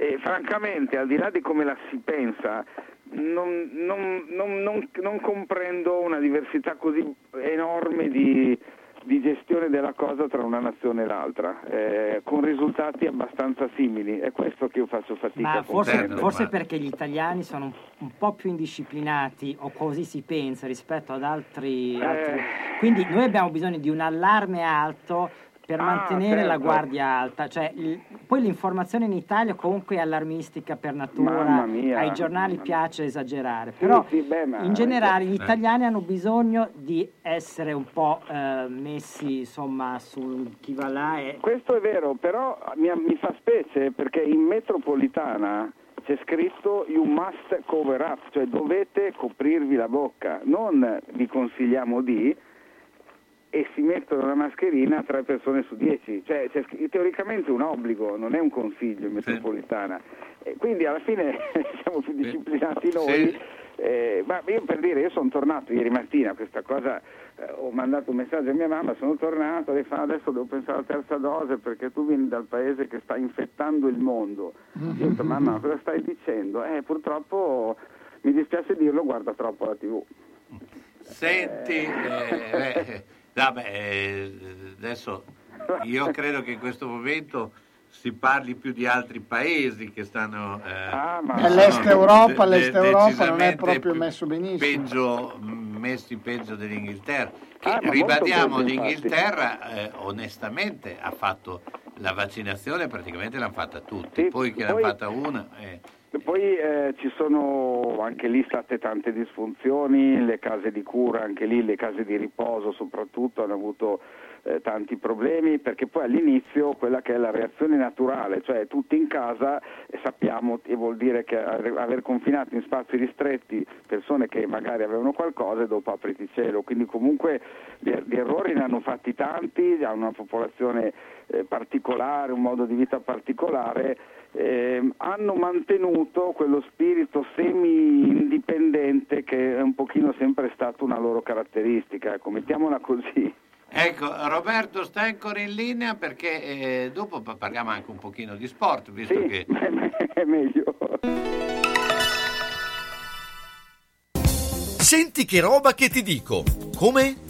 e francamente, al di là di come la si pensa, non, non- non- non- comprendo una diversità così enorme di, di gestione della cosa tra una nazione e l'altra, eh, con risultati abbastanza simili. È questo che io faccio fatica Ma a forse, forse perché gli italiani sono un, po' più indisciplinati, o così si pensa, rispetto ad altri, Eh. altri- Quindi noi abbiamo bisogno di un allarme alto per Ah, mantenere la certo. guardia alta. Cioè, il- poi l'informazione in Italia comunque è allarmistica per natura, ai giornali piace esagerare, però sì, beh, ma- in generale gli Eh. italiani hanno bisogno di essere un po' eh, messi insomma su chi va là e... Questo è vero, però mi, mi fa specie perché in metropolitana c'è scritto you must cover up, cioè dovete coprirvi la bocca, non vi consigliamo di e si mettono la mascherina tre persone su dieci, cioè c'è teoricamente un obbligo, non è un consiglio in metropolitana. E quindi alla fine siamo più disciplinati noi. Eh, ma io per dire, io sono tornato ieri mattina, questa cosa, eh, ho mandato un messaggio a mia mamma, sono tornato, lei fa adesso devo pensare alla terza dose perché tu vieni dal paese che sta infettando il mondo. Io ho detto mamma cosa stai dicendo? Eh, purtroppo mi dispiace dirlo, guarda troppo la tv. Senti, eh, beh, vabbè, eh, adesso io credo che in questo momento si parli più di altri paesi che stanno... eh, ma- L'Est Europa- de- l'Est Europa non è proprio messo benissimo. Peggio, messi peggio dell'Inghilterra. Che Ah, ma molto ribadiamo, peggio, l'Inghilterra eh, onestamente ha fatto la vaccinazione, praticamente l'hanno fatta tutti, poi che l'hanno poi- fatta una... eh, Poi eh, ci sono anche lì state tante disfunzioni, le case di cura, anche lì le case di riposo soprattutto hanno avuto eh, tanti problemi perché poi all'inizio quella che è la reazione naturale, cioè tutti in casa e sappiamo e vuol dire che aver confinato in spazi ristretti persone che magari avevano qualcosa e dopo apriti cielo, quindi comunque gli, gli errori ne hanno fatti tanti, hanno una popolazione eh, particolare, un modo di vita particolare ehm, hanno mantenuto quello spirito semi-indipendente che è un pochino sempre stato una loro caratteristica, ecco, mettiamola così. Ecco, Roberto sta ancora in linea perché eh, dopo pa- parliamo anche un pochino di sport, visto che... è meglio. Senti che roba che ti dico. Come?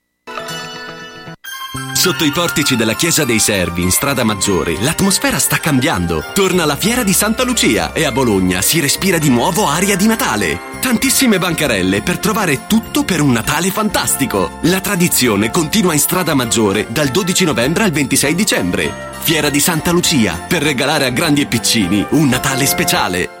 Sotto i portici della Chiesa dei Servi, in strada Maggiore, l'atmosfera sta cambiando. Torna la fiera di Santa Lucia e a Bologna si respira di nuovo aria di Natale. Tantissime bancarelle per trovare tutto per un Natale fantastico. La tradizione continua in strada Maggiore dal 12 novembre al 26 dicembre. Fiera di Santa Lucia per regalare a grandi e piccini un Natale speciale.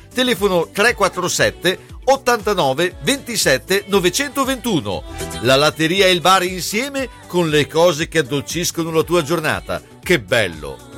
Telefono 347 89 27 921. La latteria e il bar insieme con le cose che addolciscono la tua giornata. Che bello!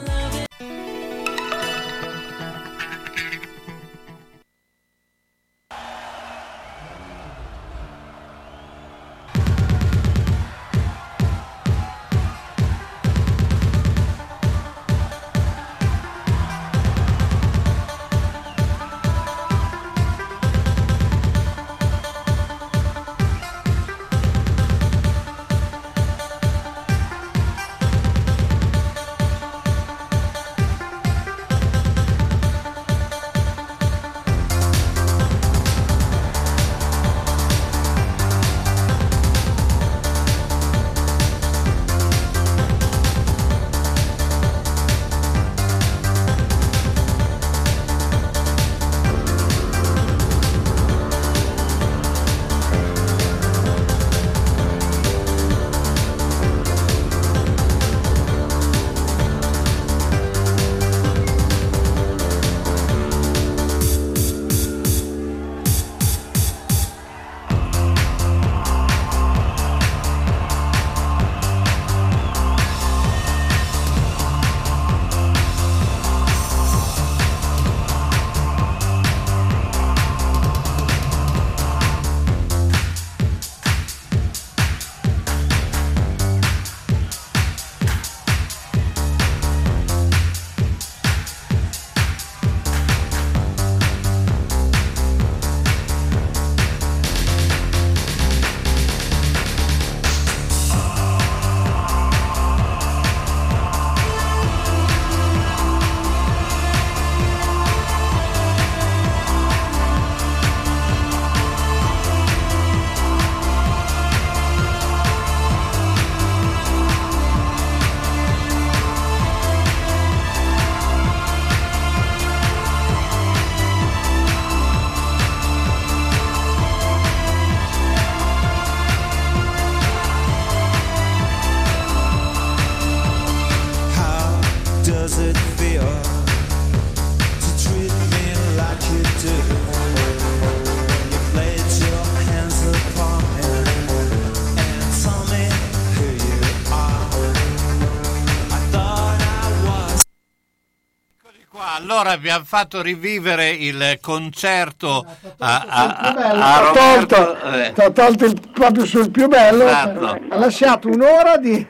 Allora abbiamo fatto rivivere il concerto a, a, a- tolto, eh, tolto il- proprio sul più bello, Esatto. ha lasciato un'ora di,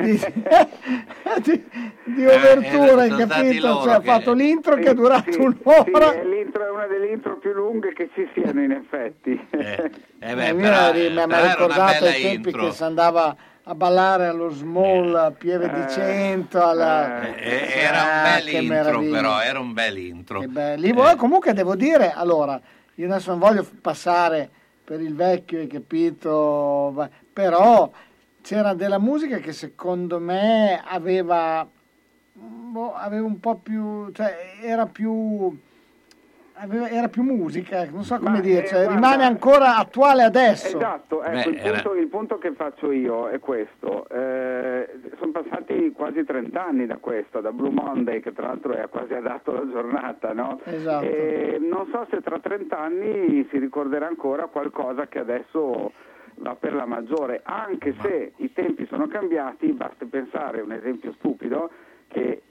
di, di, di obertura, eh, hai stati capito? Cioè, ha che- fatto l'intro che è Sì, durato sì, un'ora. sì, è, l'intro, è una delle intro più lunghe che ci siano in effetti. eh beh, Eh, però, mi eh, ha- ha ricordato ai tempi intro. che si andava a ballare allo small a Pieve di Cento alla... Eh, era un Ah, bel che intro meraviglia. però era un bel intro. Voi- Comunque devo dire, allora, io adesso non voglio passare per il vecchio, hai capito, però c'era della musica che secondo me aveva, boh, aveva un po' più, cioè era più, era più musica, non so come Ma, dire, eh, cioè, guarda- rimane ancora attuale adesso. Esatto, ecco, Beh, il, era- punto, il punto che faccio io è questo. Eh, sono passati quasi 30 anni da questo, da Blue Monday, che tra l'altro è quasi adatto alla giornata, no? Esatto. E non so se tra 30 anni si ricorderà ancora qualcosa che adesso va per la maggiore, anche se i tempi sono cambiati, basti pensare, un esempio stupido, che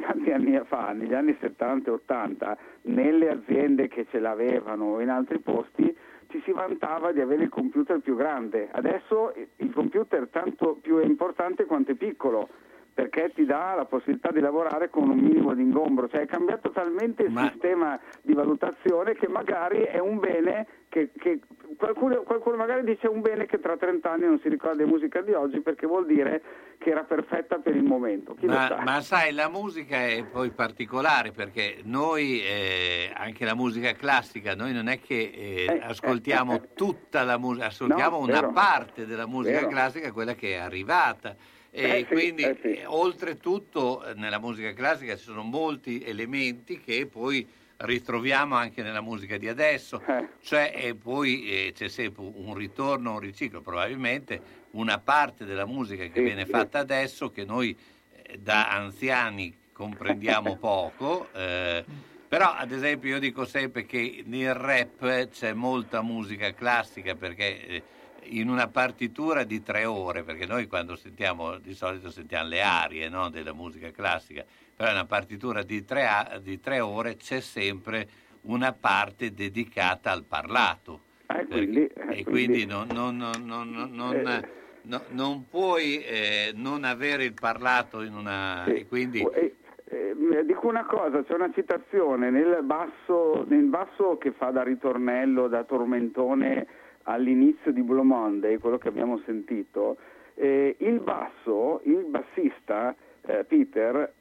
tanti anni fa, negli anni 70 e 80, nelle aziende che ce l'avevano o in altri posti, ci si vantava di avere il computer più grande. Adesso il computer è tanto più importante quanto è piccolo perché ti dà la possibilità di lavorare con un minimo di ingombro, cioè è cambiato talmente il Ma- sistema di valutazione che magari è un bene che, che qualcuno, qualcuno magari dice un bene che tra 30 anni non si ricorda di musica di oggi perché vuol dire che era perfetta per il momento. Ma, sa? ma sai, la musica è poi particolare perché noi, eh, anche la musica classica, noi non è che eh, ascoltiamo tutta la musica, ascoltiamo No, una vero. parte della musica Vero. classica, quella che è arrivata. E Eh, sì, quindi, eh, sì. eh, oltretutto, eh, nella musica classica ci sono molti elementi che poi ritroviamo anche nella musica di adesso, Eh. cioè e poi eh, c'è sempre un ritorno, un riciclo, probabilmente una parte della musica che Sì, viene fatta adesso che noi eh, da anziani comprendiamo poco, eh, però ad esempio io dico sempre che nel rap c'è molta musica classica perché eh, in una partitura di tre ore, perché noi quando sentiamo, di solito sentiamo le arie no, della musica classica, però in una partitura di tre, di tre ore c'è sempre una parte dedicata al parlato. Eh, quindi- Perché- eh, e quindi- quindi non, non- non- non- non- non- Eh. no- non puoi eh, non avere il parlato in una... Sì. e quindi, Eh, eh, dico una cosa, c'è una citazione nel basso, nel basso che fa da ritornello, da tormentone all'inizio di Blue Monday, quello che abbiamo sentito. eh, il basso, il bassista eh, Peter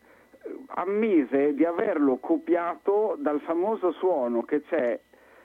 ammise di averlo copiato dal famoso suono che c'è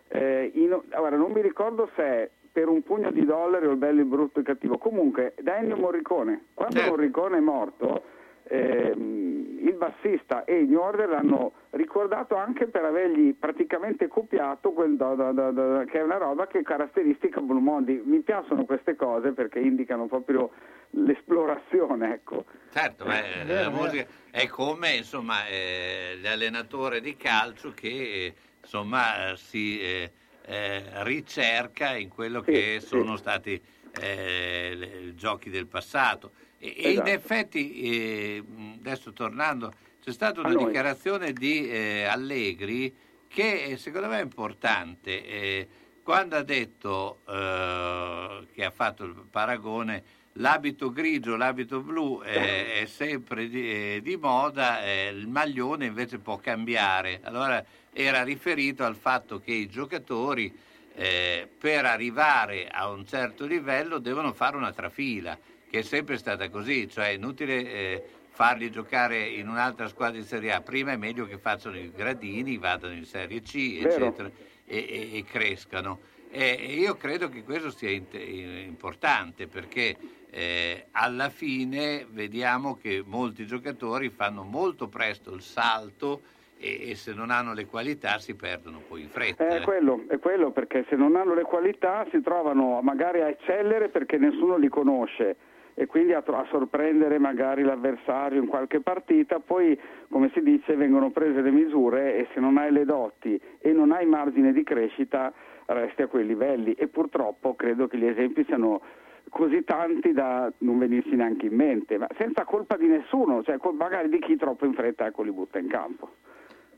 eh, in- ora, non mi ricordo se è per un pugno di dollari o il bello, il brutto e il cattivo. Comunque, da Ennio Morricone. Quando Certo. Morricone è morto, ehm, il bassista e New Order l'hanno ricordato anche per avergli praticamente copiato quel do- do- do- che è una roba che è caratteristica Blue Monday. Mi piacciono queste cose perché indicano proprio l'esplorazione, ecco. certo, eh, vero, la musica è come insomma, eh, l'allenatore di calcio che eh, insomma, eh, si eh, eh, ricerca in quello Sì, che sì. sono stati eh, i giochi del passato. E, e in Esatto. effetti, eh, adesso tornando, c'è stata una dichiarazione di eh, Allegri che eh, secondo me è importante. eh, quando ha detto eh, che ha fatto il paragone l'abito grigio, l'abito blu eh, è sempre di, eh, di moda, eh, il maglione invece può cambiare. Allora era riferito al fatto che i giocatori eh, per arrivare a un certo livello devono fare una trafila, che è sempre stata così, cioè è inutile eh, farli giocare in un'altra squadra di Serie A, prima è meglio che facciano i gradini, vadano in Serie C, eccetera, e, e- e crescano. E e io credo che questo sia int- importante perché eh, alla fine vediamo che molti giocatori fanno molto presto il salto e, e se non hanno le qualità si perdono poi in fretta. È quello, è quello perché se non hanno le qualità si trovano magari a eccellere perché nessuno li conosce e quindi a, a sorprendere magari l'avversario in qualche partita, poi come si dice vengono prese le misure e se non hai le doti e non hai margine di crescita resti a quei livelli e purtroppo credo che gli esempi siano così tanti da non venirsi neanche in mente, ma senza colpa di nessuno, cioè magari di chi troppo in fretta ecco, li butta in campo.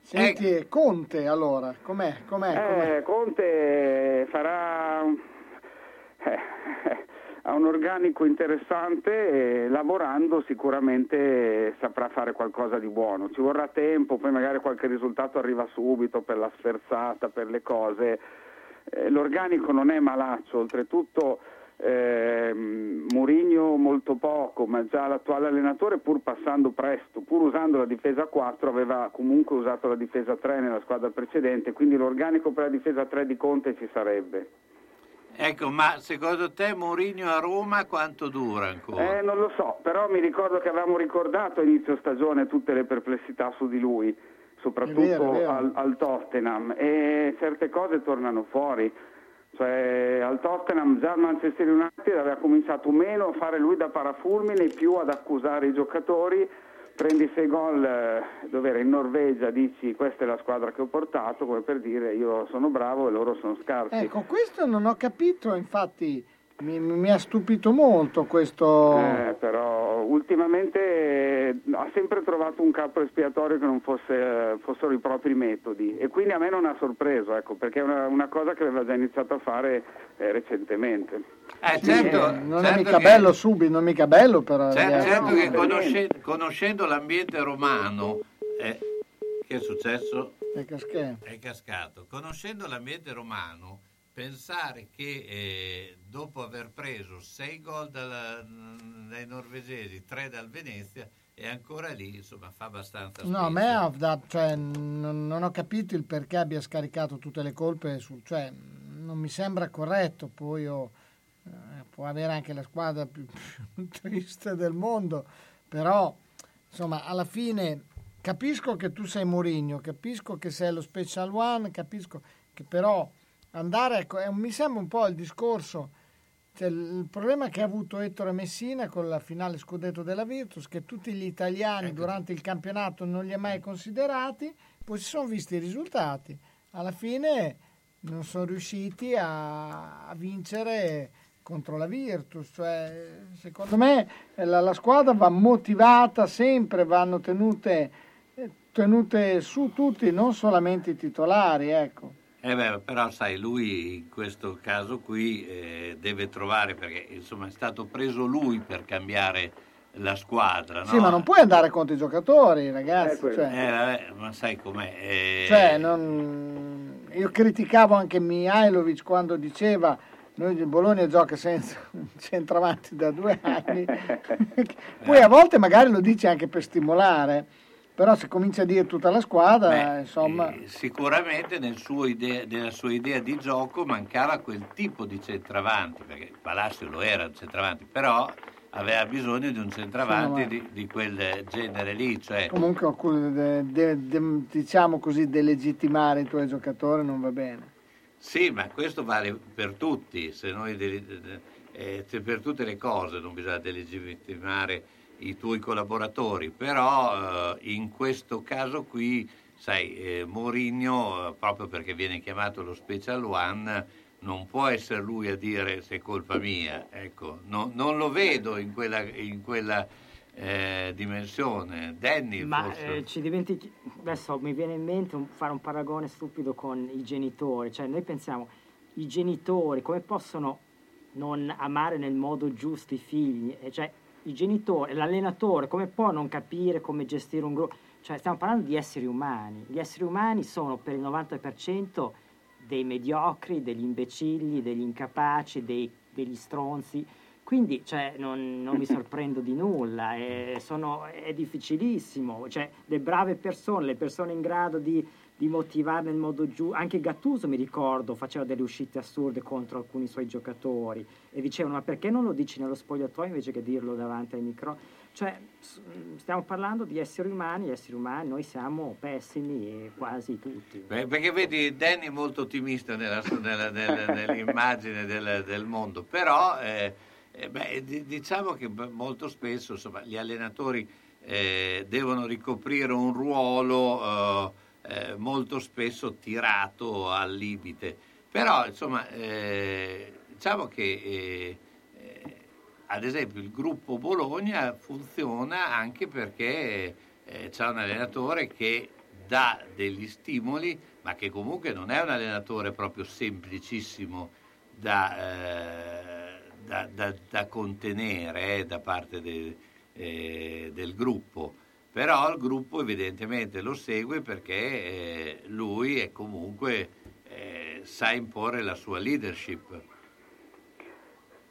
Senti, e Conte allora, com'è? com'è, com'è? Eh, Conte farà eh, ha un organico interessante e lavorando sicuramente saprà fare qualcosa di buono. Ci vorrà tempo, poi magari qualche risultato arriva subito per la sferzata, per le cose. Eh, l'organico non è malaccio, oltretutto ehm, Mourinho molto poco, ma già l'attuale allenatore pur passando presto, pur usando la difesa 4, aveva comunque usato la difesa 3 nella squadra precedente, quindi l'organico per la difesa 3 di Conte ci sarebbe. Ecco, ma secondo te Mourinho a Roma quanto dura ancora? Eh, non lo so, però mi ricordo che avevamo ricordato a inizio stagione tutte le perplessità su di lui, soprattutto È vero, è vero. Al, al Tottenham, e certe cose tornano fuori. Cioè, al Tottenham già il Manchester United aveva cominciato meno a fare lui da parafulmine, più ad accusare i giocatori. Prendi sei gol eh, dove era in Norvegia, dici questa è la squadra che ho portato, come per dire io sono bravo e loro sono scarsi. Ecco, questo non ho capito, infatti mi, mi ha stupito molto questo... Eh, però ultimamente eh, ha sempre trovato un capo espiatorio che non fosse, eh, fossero i propri metodi e quindi a me non ha sorpreso, ecco, perché è una, una cosa che aveva già iniziato a fare eh, recentemente. Eh, Sì, certo, non è certo mica che- bello subito, non è mica bello però. Cer- ragazzi. certo che conosce- conoscendo l'ambiente romano, eh, che è successo? È casche- È cascato. Conoscendo l'ambiente romano, pensare che eh, dopo aver preso 6 gol dalla- dai norvegesi, 3 dal Venezia, è ancora lì, insomma, fa abbastanza No, a me ha da- cioè, non, non ho capito il perché abbia scaricato tutte le colpe sul... Cioè, non mi sembra corretto, poi io, eh, può avere anche la squadra più, più triste del mondo, però insomma alla fine capisco che tu sei Mourinho, capisco che sei lo Special One, capisco che però andare, ecco, è un- mi sembra un po' il discorso, cioè, il problema che ha avuto Ettore Messina con la finale scudetto della Virtus, che tutti gli italiani durante il campionato non li ha mai considerati, poi si sono visti i risultati, alla fine non sono riusciti a, a vincere contro la Virtus, cioè, secondo me eh, la, la squadra va motivata sempre, vanno tenute, eh, tenute su tutti, non solamente i titolari, ecco. Eh beh, però sai, lui in questo caso qui eh, deve trovare, perché insomma è stato preso lui per cambiare la squadra, no? Sì, ma non puoi andare contro i giocatori, ragazzi. Eh, cioè, vabbè, ma sai com'è? eh, cioè, non- io criticavo anche Mihailovic quando diceva noi il Bologna gioca senza un centravanti da due anni. Poi a volte magari lo dice anche per stimolare, però se comincia a dire tutta la squadra, insomma... eh, sicuramente nel suo idea- nella sua idea di gioco mancava quel tipo di centravanti, perché Palacio lo era un centravanti, però aveva bisogno di un centravanti Sì, di, di quel genere lì, cioè Comunque de- de- de- diciamo così delegittimare i tuoi giocatori non va bene. Sì, ma questo vale per tutti, se noi eh, se per tutte le cose non bisogna delegittimare i tuoi collaboratori, però eh, in questo caso qui, sai, eh, Mourinho, eh, proprio perché viene chiamato lo Special One, non può essere lui a dire se è colpa mia, ecco, no- non lo vedo in quella, in quella eh, dimensione. Danny Ma eh, ci dimentichi... Adesso mi viene in mente un- fare un paragone stupido con i genitori. Cioè, noi pensiamo, i genitori come possono non amare nel modo giusto i figli? E cioè, i genitori, l'allenatore, come può non capire come gestire un gruppo? Cioè, stiamo parlando di esseri umani. Gli esseri umani sono per il 90% dei mediocri, degli imbecilli, degli incapaci, dei- degli stronzi. Quindi cioè, non, non mi sorprendo di nulla, è, sono- è difficilissimo. Cioè, le brave persone, le persone in grado di, di motivare nel modo giusto, anche Gattuso mi ricordo faceva delle uscite assurde contro alcuni suoi giocatori e dicevano ma perché non lo dici nello spogliatoio invece che dirlo davanti ai microfoni? Cioè, s- stiamo parlando di esseri umani, esseri umani, noi siamo pessimi quasi tutti. Beh, perché vedi, Danny è molto ottimista nella, nella- nella- nell'immagine del, del mondo, però eh, eh, beh, di- diciamo che molto spesso insomma, gli allenatori eh, devono ricoprire un ruolo eh, eh, molto spesso tirato al limite. Però insomma, eh, diciamo che eh, ad esempio il gruppo Bologna funziona anche perché eh, c'è un allenatore che dà degli stimoli, ma che comunque non è un allenatore proprio semplicissimo da, eh, da- da- da contenere eh, da parte de- del gruppo. Però il gruppo evidentemente lo segue perché eh, lui è comunque eh, sa imporre la sua leadership.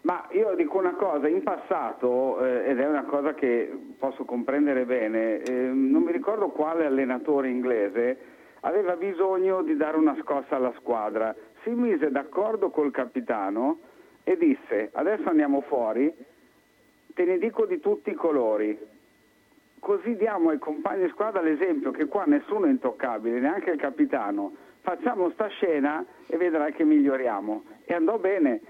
Ma io dico una cosa, in passato, eh, ed è una cosa che posso comprendere bene, eh, non mi ricordo quale allenatore inglese aveva bisogno di dare una scossa alla squadra. Si mise d'accordo col capitano e disse adesso andiamo fuori, te ne dico di tutti i colori. Così diamo ai compagni di squadra l'esempio che qua nessuno è intoccabile, neanche il capitano. Facciamo sta scena e vedrai che miglioriamo. E andò bene.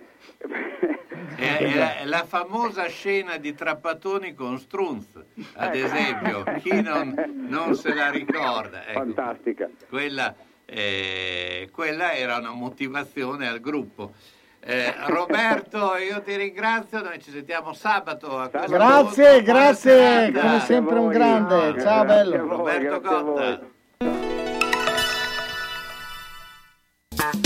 È, è la, è la famosa scena di Trappatoni con Strunz, ad Ecco. esempio, chi non, non se la ricorda. Ecco, Fantastica. Quella, eh, quella era una motivazione al gruppo. Eh, Roberto, io ti ringrazio, noi ci sentiamo sabato. Grazie, grazie, come sempre un grande. Ciao bello. Roberto Cotta.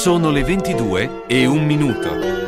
Sono le 22 e un minuto.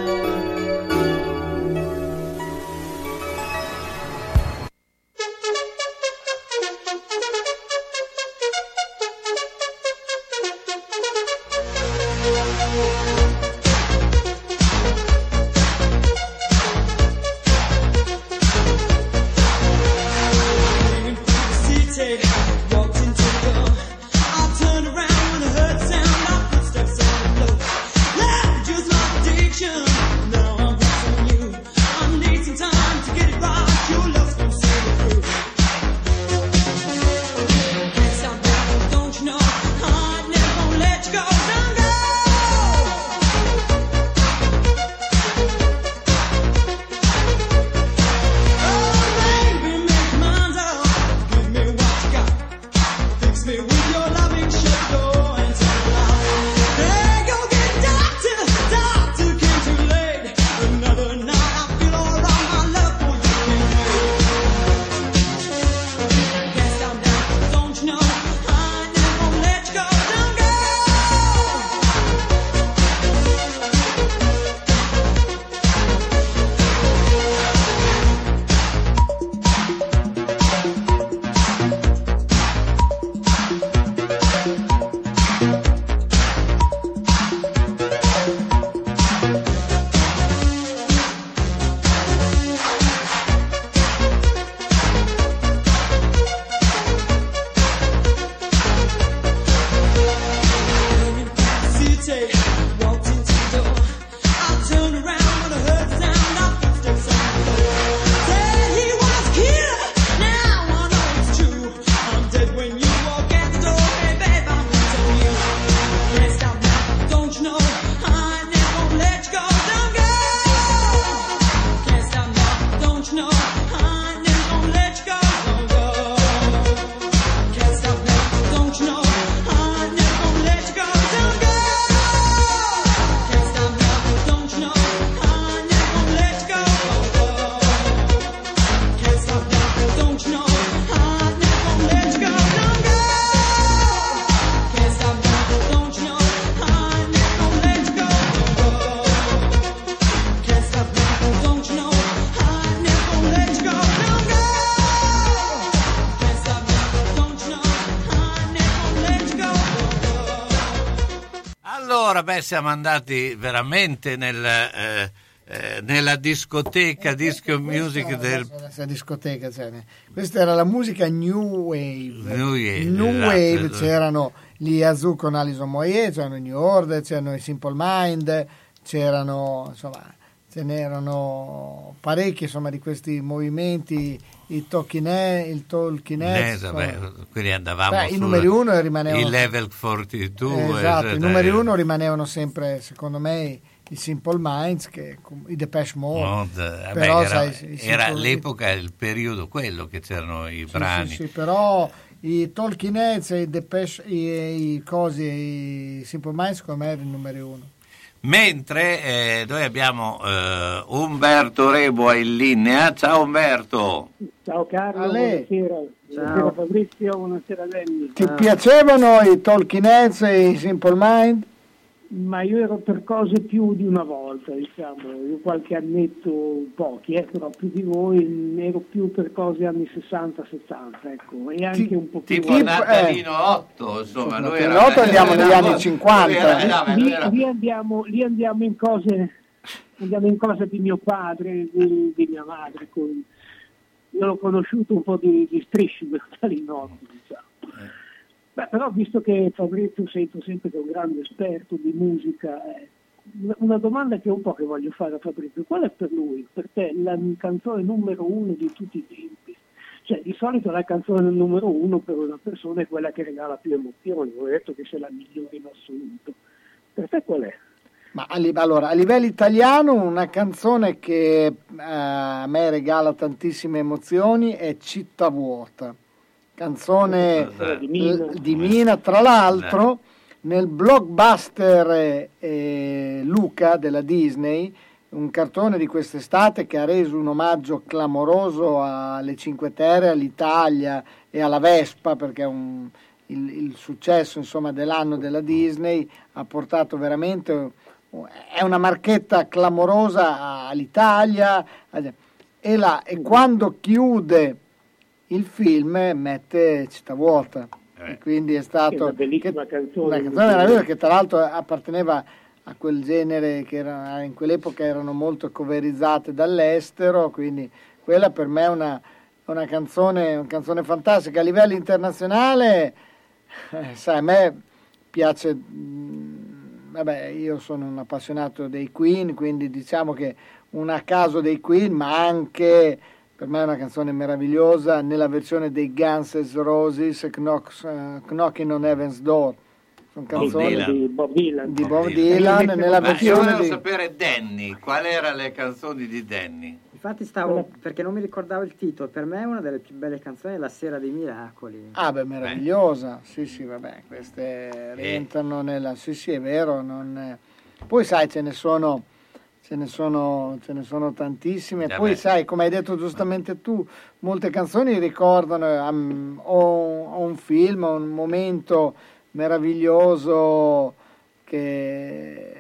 Siamo andati veramente nel, eh, eh, nella discoteca Disco Music del Questa discoteca, cioè, questa era la musica New Wave. New Wave, New esatto, Wave esatto. c'erano gli Yazoo con Alison Moyet, c'erano i New Order, c'erano i Simple Mind, c'erano insomma ce n'erano parecchi insomma di questi movimenti, i Head, il Eh, insomma. quindi andavamo Beh, i sul- numeri uno rimanevano- il level 42 esatto, eh, i numeri uno rimanevano sempre secondo me i Simple Minds, che, i Depeche Mode, Mode, vabbè, però era, sai, i era l'epoca, il periodo quello che c'erano i Sì, brani. sì, sì, però i Talking Heads e i Depeche, i, i cosi, i Simple Minds secondo me erano i numeri uno. Mentre eh, noi abbiamo eh, Umberto Rebo in linea. Ciao Umberto. Ciao Carlo, A lei. buonasera. Buonasera Fabrizio, buonasera Lenny. Ti piacevano i Talking Heads e i Simple Mind? Ma io ero per cose più di una volta, diciamo, io qualche annetto, pochi, eh, però più di voi, ero più per cose anni 60-70, ecco, e anche un po' più... Tipo Natalino 8, insomma, lui era... Natalino 8 andiamo negli anni 50. Lui era- era- lì, era- lì andiamo, lì andiamo in cose andiamo in cose di mio padre, di, di mia madre. con- io l'ho conosciuto un po' di, di strisci per Talinotto, diciamo. Beh, però visto che Fabrizio sento sempre che è un grande esperto di musica, eh, una- domanda che un po' che voglio fare a Fabrizio, qual è per lui, per te, la canzone numero uno di tutti i tempi? Cioè, di solito la canzone numero uno per una persona è quella che regala più emozioni, ho detto che sia la migliore in assoluto. Per te qual è? Ma allora, a livello italiano una canzone che eh, a me regala tantissime emozioni è Città vuota, canzone Di Mina. di Mina, tra l'altro nel blockbuster eh, eh, Luca della Disney, un cartone di quest'estate che ha reso un omaggio clamoroso alle Cinque Terre, all'Italia e alla Vespa, perché è un- il, il successo insomma, dell'anno della Disney ha portato veramente è una marchetta clamorosa all'Italia e, la- e quando chiude il film mette Città vuota. E quindi è stato È una bellissima canzone. una canzone meravigliosa che tra l'altro apparteneva a quel genere che era, in quell'epoca erano molto coverizzate dall'estero quindi quella per me è una, una canzone, una canzone fantastica. A livello internazionale eh, sai, a me piace mh, vabbè io sono un appassionato dei Queen quindi diciamo che un a caso dei Queen ma anche per me è una canzone meravigliosa nella versione dei Guns N' Roses eh, Knocking on Heaven's Door sono Bob canzoni Dylan. di Bob Dylan. di Bob Dylan nella Ma io versione volevo di sapere Danny, quali erano le canzoni di Danny? Infatti stavo, perché non mi ricordavo il titolo, per me è una delle più belle canzoni La Sera dei Miracoli. Ah, beh, meravigliosa. Sì, sì, vabbè, queste rientrano nella... Sì, sì, è vero. non è- Poi sai, ce ne sono... Ce ne, sono, ce ne sono tantissime. Eh Poi, beh. sai, come hai detto giustamente tu, molte canzoni ricordano um, o, o un film, o un momento meraviglioso che.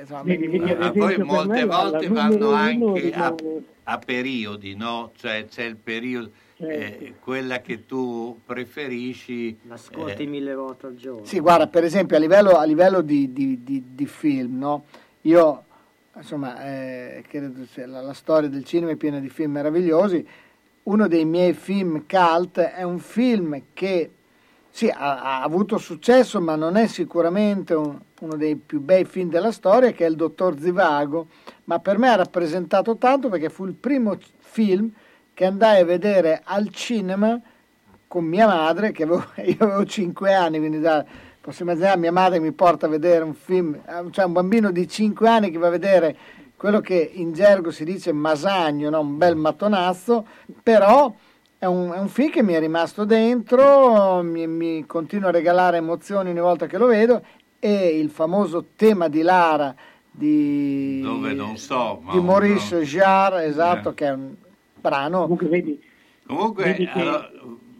insomma, vedi, ad Ma poi molte volte vanno anche a, a periodi, no? Cioè c'è il periodo, eh, quella che tu preferisci. L'ascolti eh, mille volte al giorno. Sì, guarda, per esempio a livello, a livello di, di- di- di film, no? io insomma, eh, credo la, la storia del cinema è piena di film meravigliosi. Uno dei miei film cult è un film che sì, ha, ha avuto successo, ma non è sicuramente un- uno dei più bei film della storia, che è Il Dottor Zivago, ma per me ha rappresentato tanto perché fu il primo film che andai a vedere al cinema con mia madre, che avevo, io avevo 5 anni, quindi da, posso immaginare mia madre mi porta a vedere un film, eh, cioè un bambino di 5 anni che va a vedere quello che in gergo si dice masagno, no? un bel mattonazzo, però è un, è un film che mi è rimasto dentro, mi, mi continua a regalare emozioni ogni volta che lo vedo e il famoso tema di Lara di, dove non so, ma di Maurice Jarre, esatto, Eh. che è un brano. Comunque vedi, Comunque, Vedi che- allora,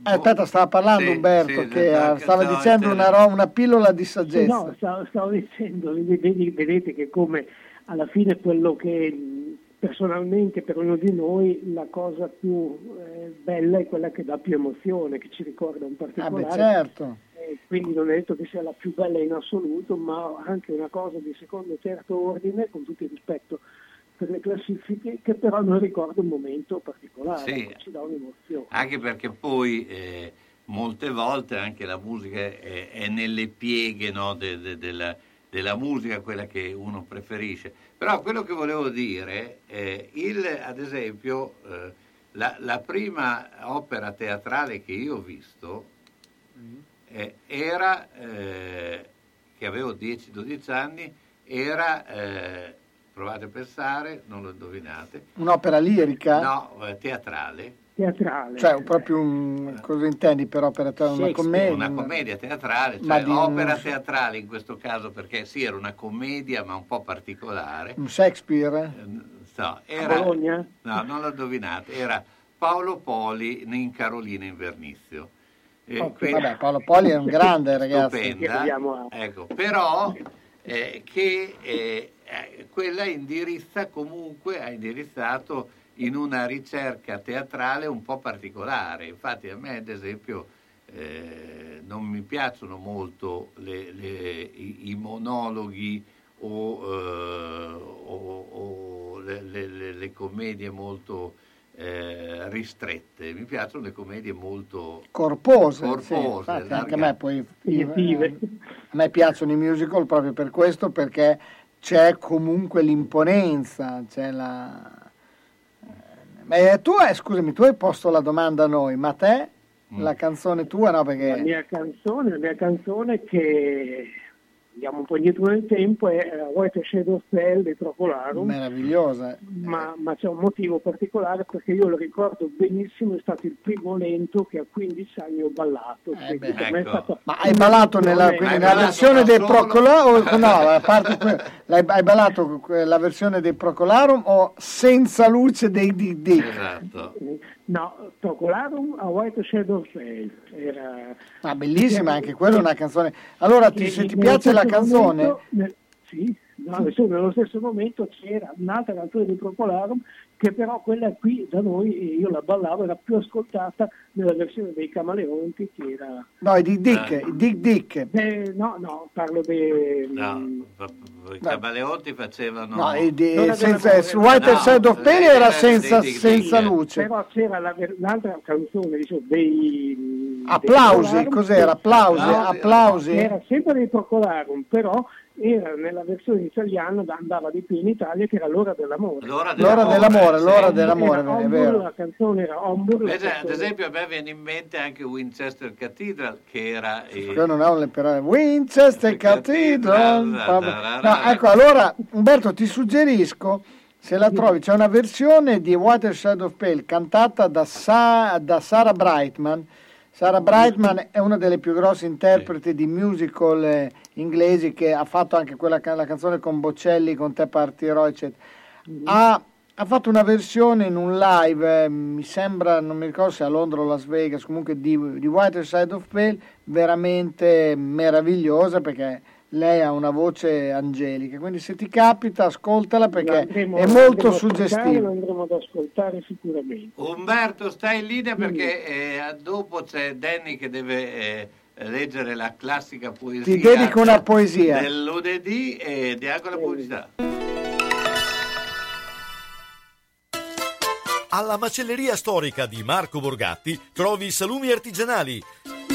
Eh, aspetta, stava parlando Sì, Umberto sì, che stavo- eh, stava stavo dicendo una, ro- una pillola di saggezza. no, stavo, stavo dicendo, vedi- vedete che come alla fine quello che personalmente per ognuno di noi la cosa più eh, bella è quella che dà più emozione, che ci ricorda un Ah, particolare. beh, certo. Eh, e quindi non è detto che sia la più bella in assoluto, ma anche una cosa di secondo e terzo ordine, con tutto il rispetto per le classifiche, che però non ricorda un momento particolare, Sì. ci dà un'emozione. Anche perché poi eh, molte volte anche la musica è, è nelle pieghe no, de- de- della, della musica quella che uno preferisce. Però quello che volevo dire, è il, ad esempio, eh, la, la prima opera teatrale che io ho visto eh, era, eh, che avevo 10-12 anni, era, eh, provate a pensare, non lo indovinate, Un'opera lirica? no, eh, teatrale. Teatrale. Cioè, proprio un, cosa intendi per opera teatrale? Una commedia? Una commedia teatrale, cioè di opera teatrale in questo caso perché sì, era una commedia ma un po' particolare. Un Shakespeare? No, era, Bologna? no, non lo indovinate, era Paolo Poli in Carolina in Vernizio. E Ok, quindi- vabbè, Paolo Poli è un grande ragazzo. stupenda, ecco, però eh, che eh, eh, quella indirizza comunque, ha indirizzato in una ricerca teatrale un po' particolare. Infatti a me, ad esempio, eh, non mi piacciono molto le- le- i, i monologhi o, eh, o- o le, le- commedie molto eh, ristrette, mi piacciono le commedie molto Corpose, sì, corpose, infatti anche a me poi eh, a me piacciono i musical proprio per questo perché c'è comunque l'imponenza, c'è la eh, tu hai, scusami, tu hai posto la domanda a noi, ma te? Mm. la canzone tua no La perché mia canzone, la mia canzone che andiamo un po' indietro nel tempo è eh, White Shadow Fell di Procolarum. meravigliosa. Ma, ma c'è un motivo particolare perché io lo ricordo benissimo, è stato il primo lento che a 15 anni ho ballato. me è ecco. stato Ma hai ballato nella, quindi Hai nella ballato versione dei? Procolarum? o- No, a parte que- l'hai- hai ballato la versione dei Procolarum o senza luce dei Dick? Esatto. No, Procolarum a White Shadow Fell. Era... Ma bellissima anche quella è una canzone. Allora, ti- se ti piace la canzone, momento- nel- sì, no, adesso nello stesso momento c'era un'altra canzone di Procolarum che però quella qui da noi, eh, io la ballavo, era più ascoltata nella versione dei Camaleonti che era... no, i Dick Dick, i Dick Dick. Eh, no, no, parlo dei... No, pa- i Cabaleotti facevano... No, i di- Non senza, su White no, Side of Pain era senza, dei senza Dick. luce. Però c'era la l'altra canzone diciamo, dei... Applausi, dei cos'era? Applausi, Applausi. applausi. Era sempre dei Procolarum, però era nella versione italiana andava di più in Italia che era l'ora dell'amore. L'ora L'ora dell'amore, sì. l'ora dell'amore, Era è vero. La canzone era Invece, ad esempio, a me viene in mente anche Winchester Cathedral, che era... eh, Io non ho le parole. Winchester Cathedral. Cathedral, No, ecco, allora Umberto ti suggerisco, se la trovi, c'è una versione di Waterside of Pale cantata da, Sa- da Sarah Brightman. Sarah Brightman è una delle più grosse interpreti di musical eh, inglesi che ha fatto anche quella la canzone con Boccelli, con Te partirò, eccetera. Ha, ha fatto una versione in un live, eh, mi sembra, non mi ricordo se a Londra o Las Vegas, comunque di, di Whiter Side of Pale, veramente meravigliosa perché lei ha una voce angelica. Quindi se ti capita, ascoltala perché Andremo- è molto ascoltare, Lo suggestiva. andremo ad ascoltare sicuramente. Umberto, stai in linea perché eh, dopo c'è Danny che deve eh, leggere la classica poesia. Ti dedico una poesia. Del lunedì e diamo la pubblicità. Alla macelleria storica di Marco Borgatti trovi salumi artigianali,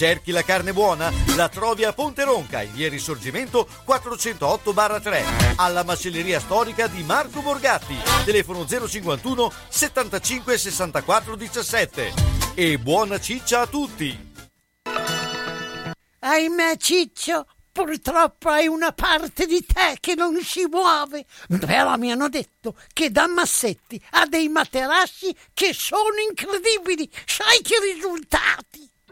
Cerchi la carne buona? La trovi a Ponte Ronca, in via Risorgimento 408-3, alla macelleria storica di Marco Borgatti, telefono 051 75 64 17. E buona ciccia a tutti! Ahimè, Ciccio, purtroppo hai una parte di te che non si muove. Però mi hanno detto che da Massetti ha dei materassi che sono incredibili. Sai che risultati?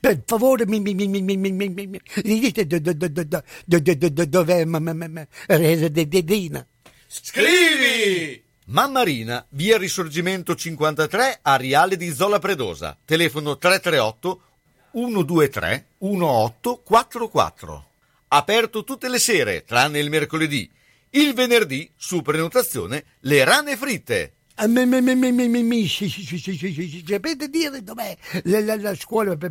Per, favore, mi, mi, mi, mi, mi, mi, mi, mi, mi, mi dite do- do- do- do- do- do- do- do- do- dov'è Dedina? Scrivi! Mammarina, via Risorgimento 53, Ariale di Zola Predosa. Telefono 338 123 1844. Aperto tutte le sere, tranne il mercoledì. Il venerdì, su prenotazione, le rane fritte. Eh, Sapete dire dov'è la, scuola per,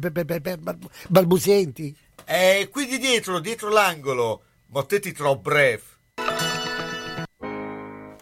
balbuzienti? Eh, quindi dietro, dietro l'angolo, Mottetti Trop Bref.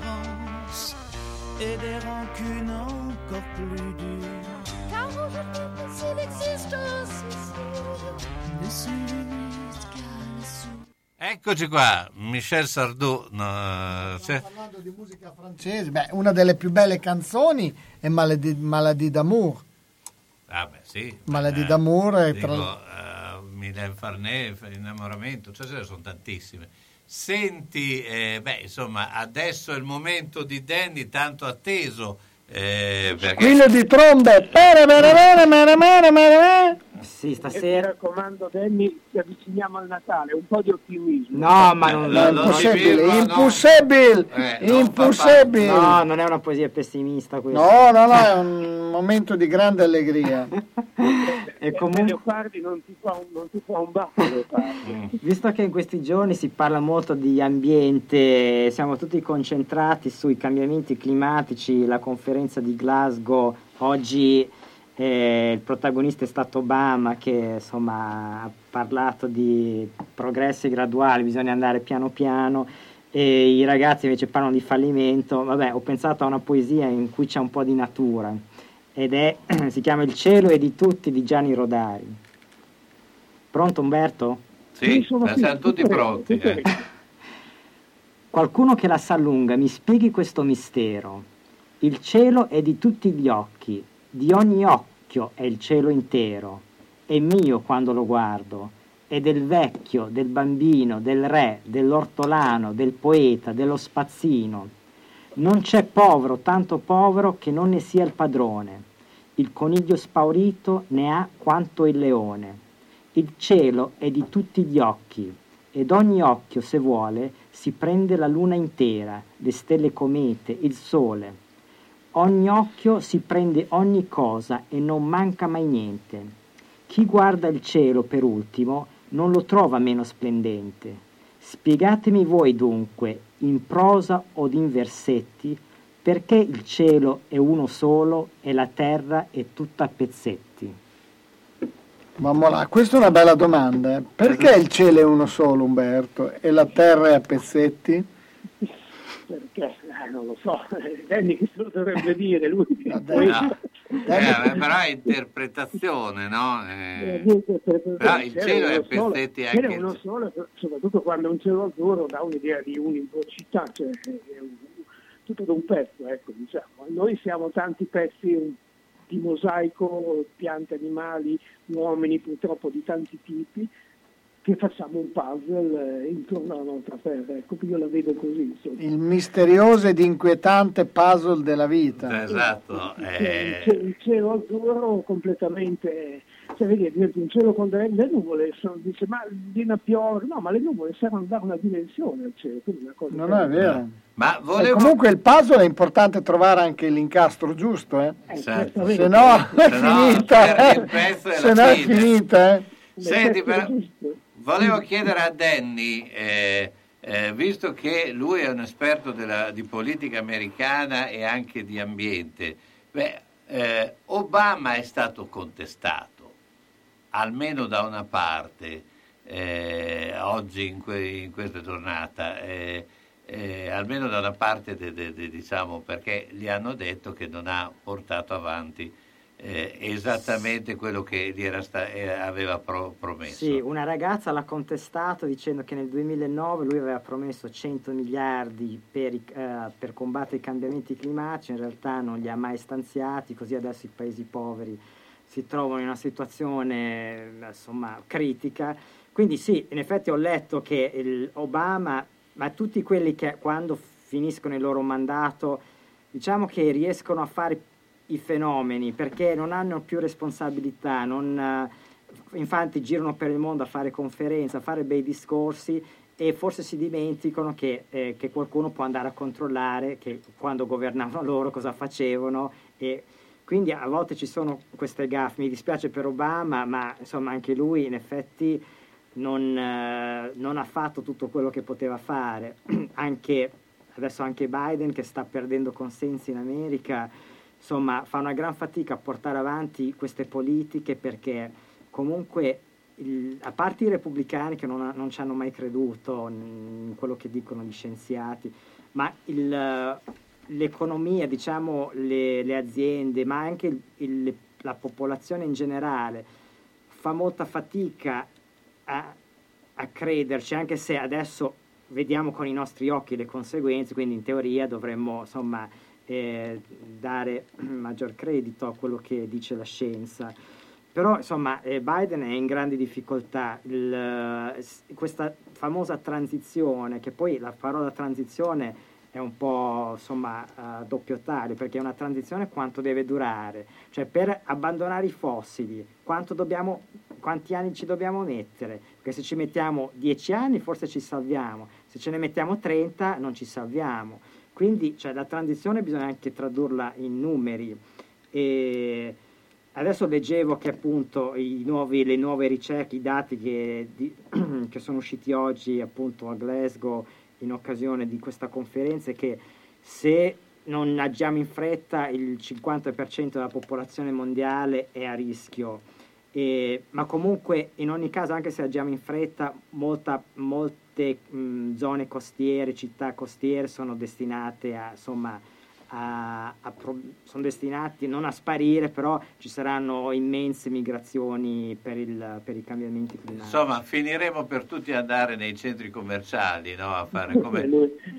L'indifférence et des rancunes encore plus dures. Car aujourd'hui, s'il existe aussi, ne se limite qu'à la soupe. Eccoci qua, Michel Sardou. no, c'è- Parlando di musica francese, beh, una delle più belle canzoni è Maladie, Maladie d'amour. Ah, beh, sì. Maladie d'amour è Dico, tra- eh, Mylène Farnet, innamoramento, cioè ce ne sono tantissime. Senti, eh, beh, insomma, adesso è il momento di Danny tanto atteso Eh, perché- Squillo di trombe. Sì, E mi raccomando, Danny, ci avviciniamo al Natale, un po' di ottimismo. No, ma non, No, non- impossibile, Eh, impossibile. No, non è una poesia pessimista questa. No, no, no, è un momento di grande allegria. E Eh, comunque- Leopardi non ti fa un, non ti fa un baffo, Leopardi. Visto che in questi giorni si parla molto di ambiente, siamo tutti concentrati sui cambiamenti climatici, la conferenza di Glasgow, oggi eh, il protagonista è stato Obama che insomma ha parlato di progressi graduali, bisogna andare piano piano e i ragazzi invece parlano di fallimento. Vabbè, ho pensato a una poesia in cui c'è un po' di natura ed è, si chiama Il cielo è di tutti di Gianni Rodari. Pronto Umberto? Sì, siamo tutti pronti. eh. Qualcuno che la sa lunga mi spieghi questo mistero. Il cielo è di tutti gli occhi, di ogni occhio è il cielo intero. È mio quando lo guardo, è del vecchio, del bambino, del re, dell'ortolano, del poeta, dello spazzino. Non c'è povero, tanto povero che non ne sia il padrone. Il coniglio spaurito ne ha quanto il leone. Il cielo è di tutti gli occhi, ed ogni occhio, se vuole, si prende la luna intera, le stelle comete, il sole. Ogni occhio si prende ogni cosa e non manca mai niente. Chi guarda il cielo per ultimo non lo trova meno splendente. Spiegatemi voi dunque, in prosa o in versetti, perché il cielo è uno solo e la terra è tutta a pezzetti. Mamma questa è una bella domanda. eh. Perché il cielo è uno solo, Umberto, e la terra è a pezzetti? Perché? Eh, non lo so, Danny che se lo dovrebbe dire, lui. No. Eh, beh, però è interpretazione, no? Eh, però il cielo è a pezzetti Il cielo anche... è uno solo, soprattutto quando è un cielo azzurro dà un'idea di univocità, cioè è un- tutto da un pezzo, ecco, diciamo. Noi siamo tanti pezzi di mosaico, piante, animali, uomini purtroppo di tanti tipi, che facciamo un puzzle eh, intorno alla nostra terra, ecco, io la vedo così, insomma. Il misterioso ed inquietante puzzle della vita. Esatto. Cioè, eh, il, cielo, il cielo azzurro completamente cioè vedi esempio un cielo con delle le nuvole sono, dice ma viene a piovere no ma le nuvole servono a dare una dimensione al cielo quindi è una cosa Non è vero. Ma E volevo... comunque il puzzle è importante trovare anche l'incastro giusto, eh? Certo. Se no è Se no, finita. eh. pezzo e Se no è finita, eh. Senti, però, volevo chiedere a Danny, eh, eh, visto che lui è un esperto della- di politica americana e anche di ambiente, beh, eh, Obama è stato contestato, almeno da una parte, eh, oggi in, que- in questa giornata, eh, eh, almeno da una parte, de- de- de- diciamo, perché gli hanno detto che non ha portato avanti eh, esattamente quello che sta- eh, aveva pro- promesso. Sì, una ragazza l'ha contestato dicendo che nel 2009 lui aveva promesso 100 miliardi per, eh, per combattere i cambiamenti climatici, in realtà non li ha mai stanziati, così adesso i paesi poveri si trovano in una situazione eh, insomma, critica. Quindi sì, in effetti ho letto che Obama, ma tutti quelli che quando finiscono il loro mandato, diciamo che riescono a fare i fenomeni perché non hanno più responsabilità, non, eh, infatti girano per il mondo a fare conferenze, a fare bei discorsi e forse si dimenticano che, eh, che qualcuno può andare a controllare che quando governavano loro cosa facevano e quindi a volte ci sono queste gaffe, mi dispiace per Obama, ma insomma anche lui in effetti non, eh, non ha fatto tutto quello che poteva fare, anche adesso anche Biden che sta perdendo consensi in America, insomma fa una gran fatica a portare avanti queste politiche perché comunque il- a parte i repubblicani che non, non ci hanno mai creduto in quello che dicono gli scienziati, ma il, l'economia, diciamo le, le aziende, ma anche il- la popolazione in generale fa molta fatica a, a crederci, anche se adesso vediamo con i nostri occhi le conseguenze, quindi in teoria dovremmo insomma eh, dare maggior credito a quello che dice la scienza. Però insomma eh, Biden è in grandi difficoltà. Il, questa famosa transizione, che poi la parola transizione è un po' insomma a doppio taglio perché è una transizione quanto deve durare cioè per abbandonare i fossili dobbiamo, quanti anni ci dobbiamo mettere perché se ci mettiamo 10 anni forse ci salviamo se ce ne mettiamo 30 non ci salviamo quindi cioè, la transizione bisogna anche tradurla in numeri e adesso leggevo che appunto nuovi, le nuove ricerche, i dati che, di- che sono usciti oggi appunto a Glasgow in occasione di questa conferenza è che se non agiamo in fretta il 50% della popolazione mondiale è a rischio. E- ma comunque in ogni caso anche se agiamo in fretta molta- molte mh, zone costiere, città costiere sono destinate a insomma a- a pro- sono destinati non a sparire però ci saranno immense migrazioni per, il- per i cambiamenti climatici. Insomma, finiremo per tutti andare nei centri commerciali, no? A fare come...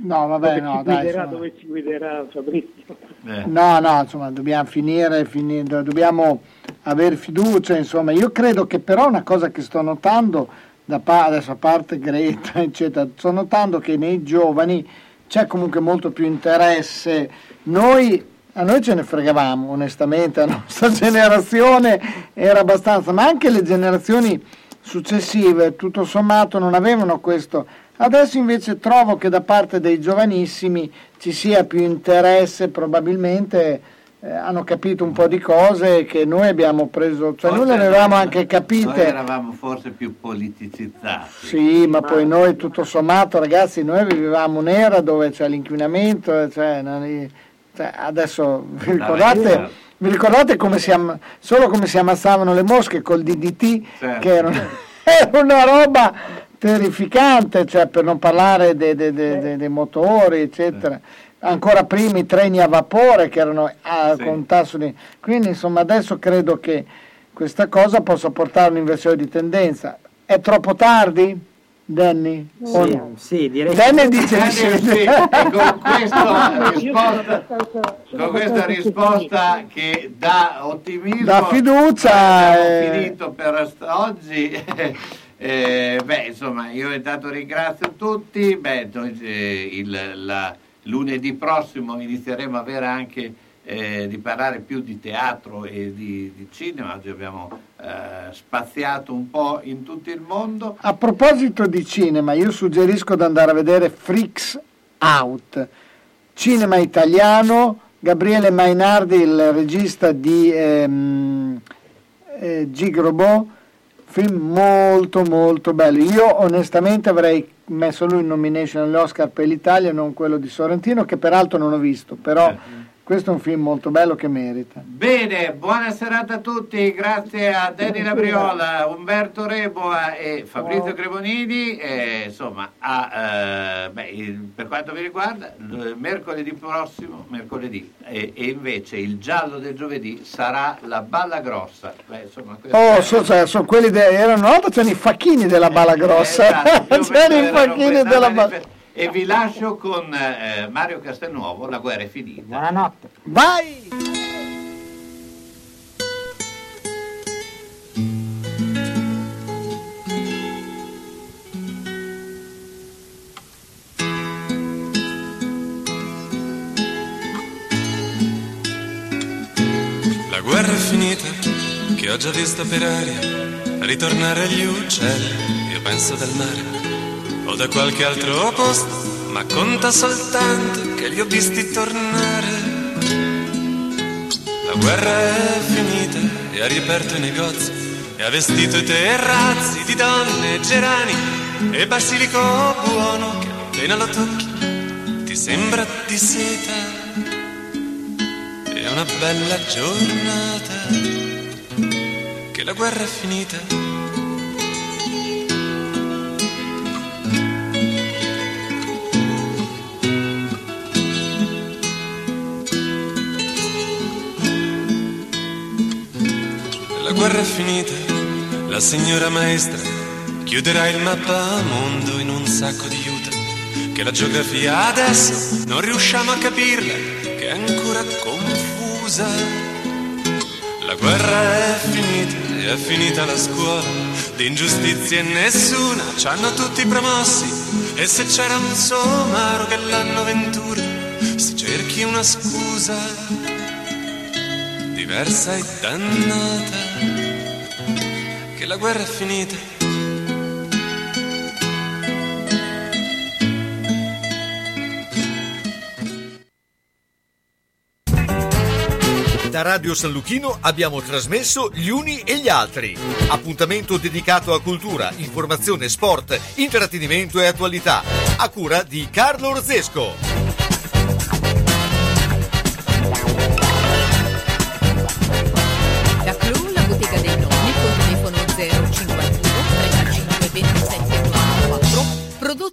No, vabbè, dove no, ci dai, guiderà, insomma. dove ci guiderà Fabrizio. Eh. No, no, insomma, dobbiamo finire, finire, dobbiamo avere fiducia, insomma. Io credo che però una cosa che sto notando, da pa- adesso a parte Greta, eccetera, sto notando che nei giovani c'è comunque molto più interesse. Noi, a noi ce ne fregavamo, onestamente, la nostra generazione era abbastanza, ma anche le generazioni successive, tutto sommato, non avevano questo. Adesso invece trovo che da parte dei giovanissimi ci sia più interesse, probabilmente eh, hanno capito un po' di cose che noi abbiamo preso, cioè noi le avevamo anche Noi capite. eravamo forse più politicizzati. Sì, ma poi noi tutto sommato, ragazzi, noi vivevamo un'era dove c'è l'inquinamento, cioè, non è- cioè, adesso vi ricordate, vi ricordate come si am- solo come si ammazzavano le mosche col DDT, Certo. che era, una- era una roba terrificante, cioè, per non parlare de- de- de- de- dei motori, eccetera. Ancora prima i treni a vapore che erano a, Sì. con tasso di... Quindi insomma adesso credo che questa cosa possa portare a un'inversione di tendenza. È troppo tardi, Danny? O Sì, no? sì, direi Danny dice di Sì, e con questa risposta, con questa risposta che dà ottimismo, Dà fiducia, abbiamo eh. finito per oggi. Eh, beh, insomma, io intanto ringrazio tutti. Beh, eh, il- la- lunedì prossimo inizieremo a avere anche eh, di parlare più di teatro e di, di cinema. Oggi abbiamo eh, spaziato un po' in tutto il mondo. A proposito di cinema, io suggerisco di andare a vedere Freaks Out, cinema italiano, Gabriele Mainardi, il regista di ehm, eh, Gigrobot, film molto molto bello. Io onestamente avrei messo lui in nomination all'Oscar per l'Italia, non quello di Sorrentino, che peraltro non ho visto, però questo è un film molto bello che merita. Bene, buona serata a tutti, grazie a Danny Labriola, Umberto Reboa e Fabrizio Cremonini. E, insomma, a, eh, beh, il- per quanto mi riguarda, mercoledì prossimo, mercoledì, e, e invece il giallo del giovedì sarà la balla grossa. Beh, insomma, Oh, è- so, cioè, sono quelli de- erano volta c'erano i facchini della bala grossa. esatto, più o meno c'erano i facchini della manif- bala. E vi lascio con eh, Mario Castelnuovo, La guerra è finita. Buonanotte. Vai! La guerra è finita, che ho già visto per aria ritornare gli uccelli, io penso dal mare o da qualche altro posto, ma conta soltanto che li ho visti tornare. La guerra è finita e ha riaperto i negozi e ha vestito i terrazzi di donne e gerani e basilico buono che appena lo tocchi ti sembra di seta. È una bella giornata che la guerra è finita. La guerra è finita, la signora maestra chiuderà il mappamondo in un sacco di juta. Che la geografia adesso non riusciamo a capirla, che è ancora confusa. La guerra è finita è finita la scuola, di ingiustizie nessuna, ci hanno tutti promossi. E se c'era un somaro che l'anno ventura cerchi una scusa diversa e dannata, che la guerra è finita. Da Radio San Luchino abbiamo trasmesso Gli Uni e gli Altri. Appuntamento dedicato a cultura, informazione, sport, intrattenimento e attualità. A cura di Carlo Orzesco.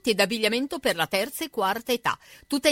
Prodotti ed abbigliamento per la terza e quarta età. Tutta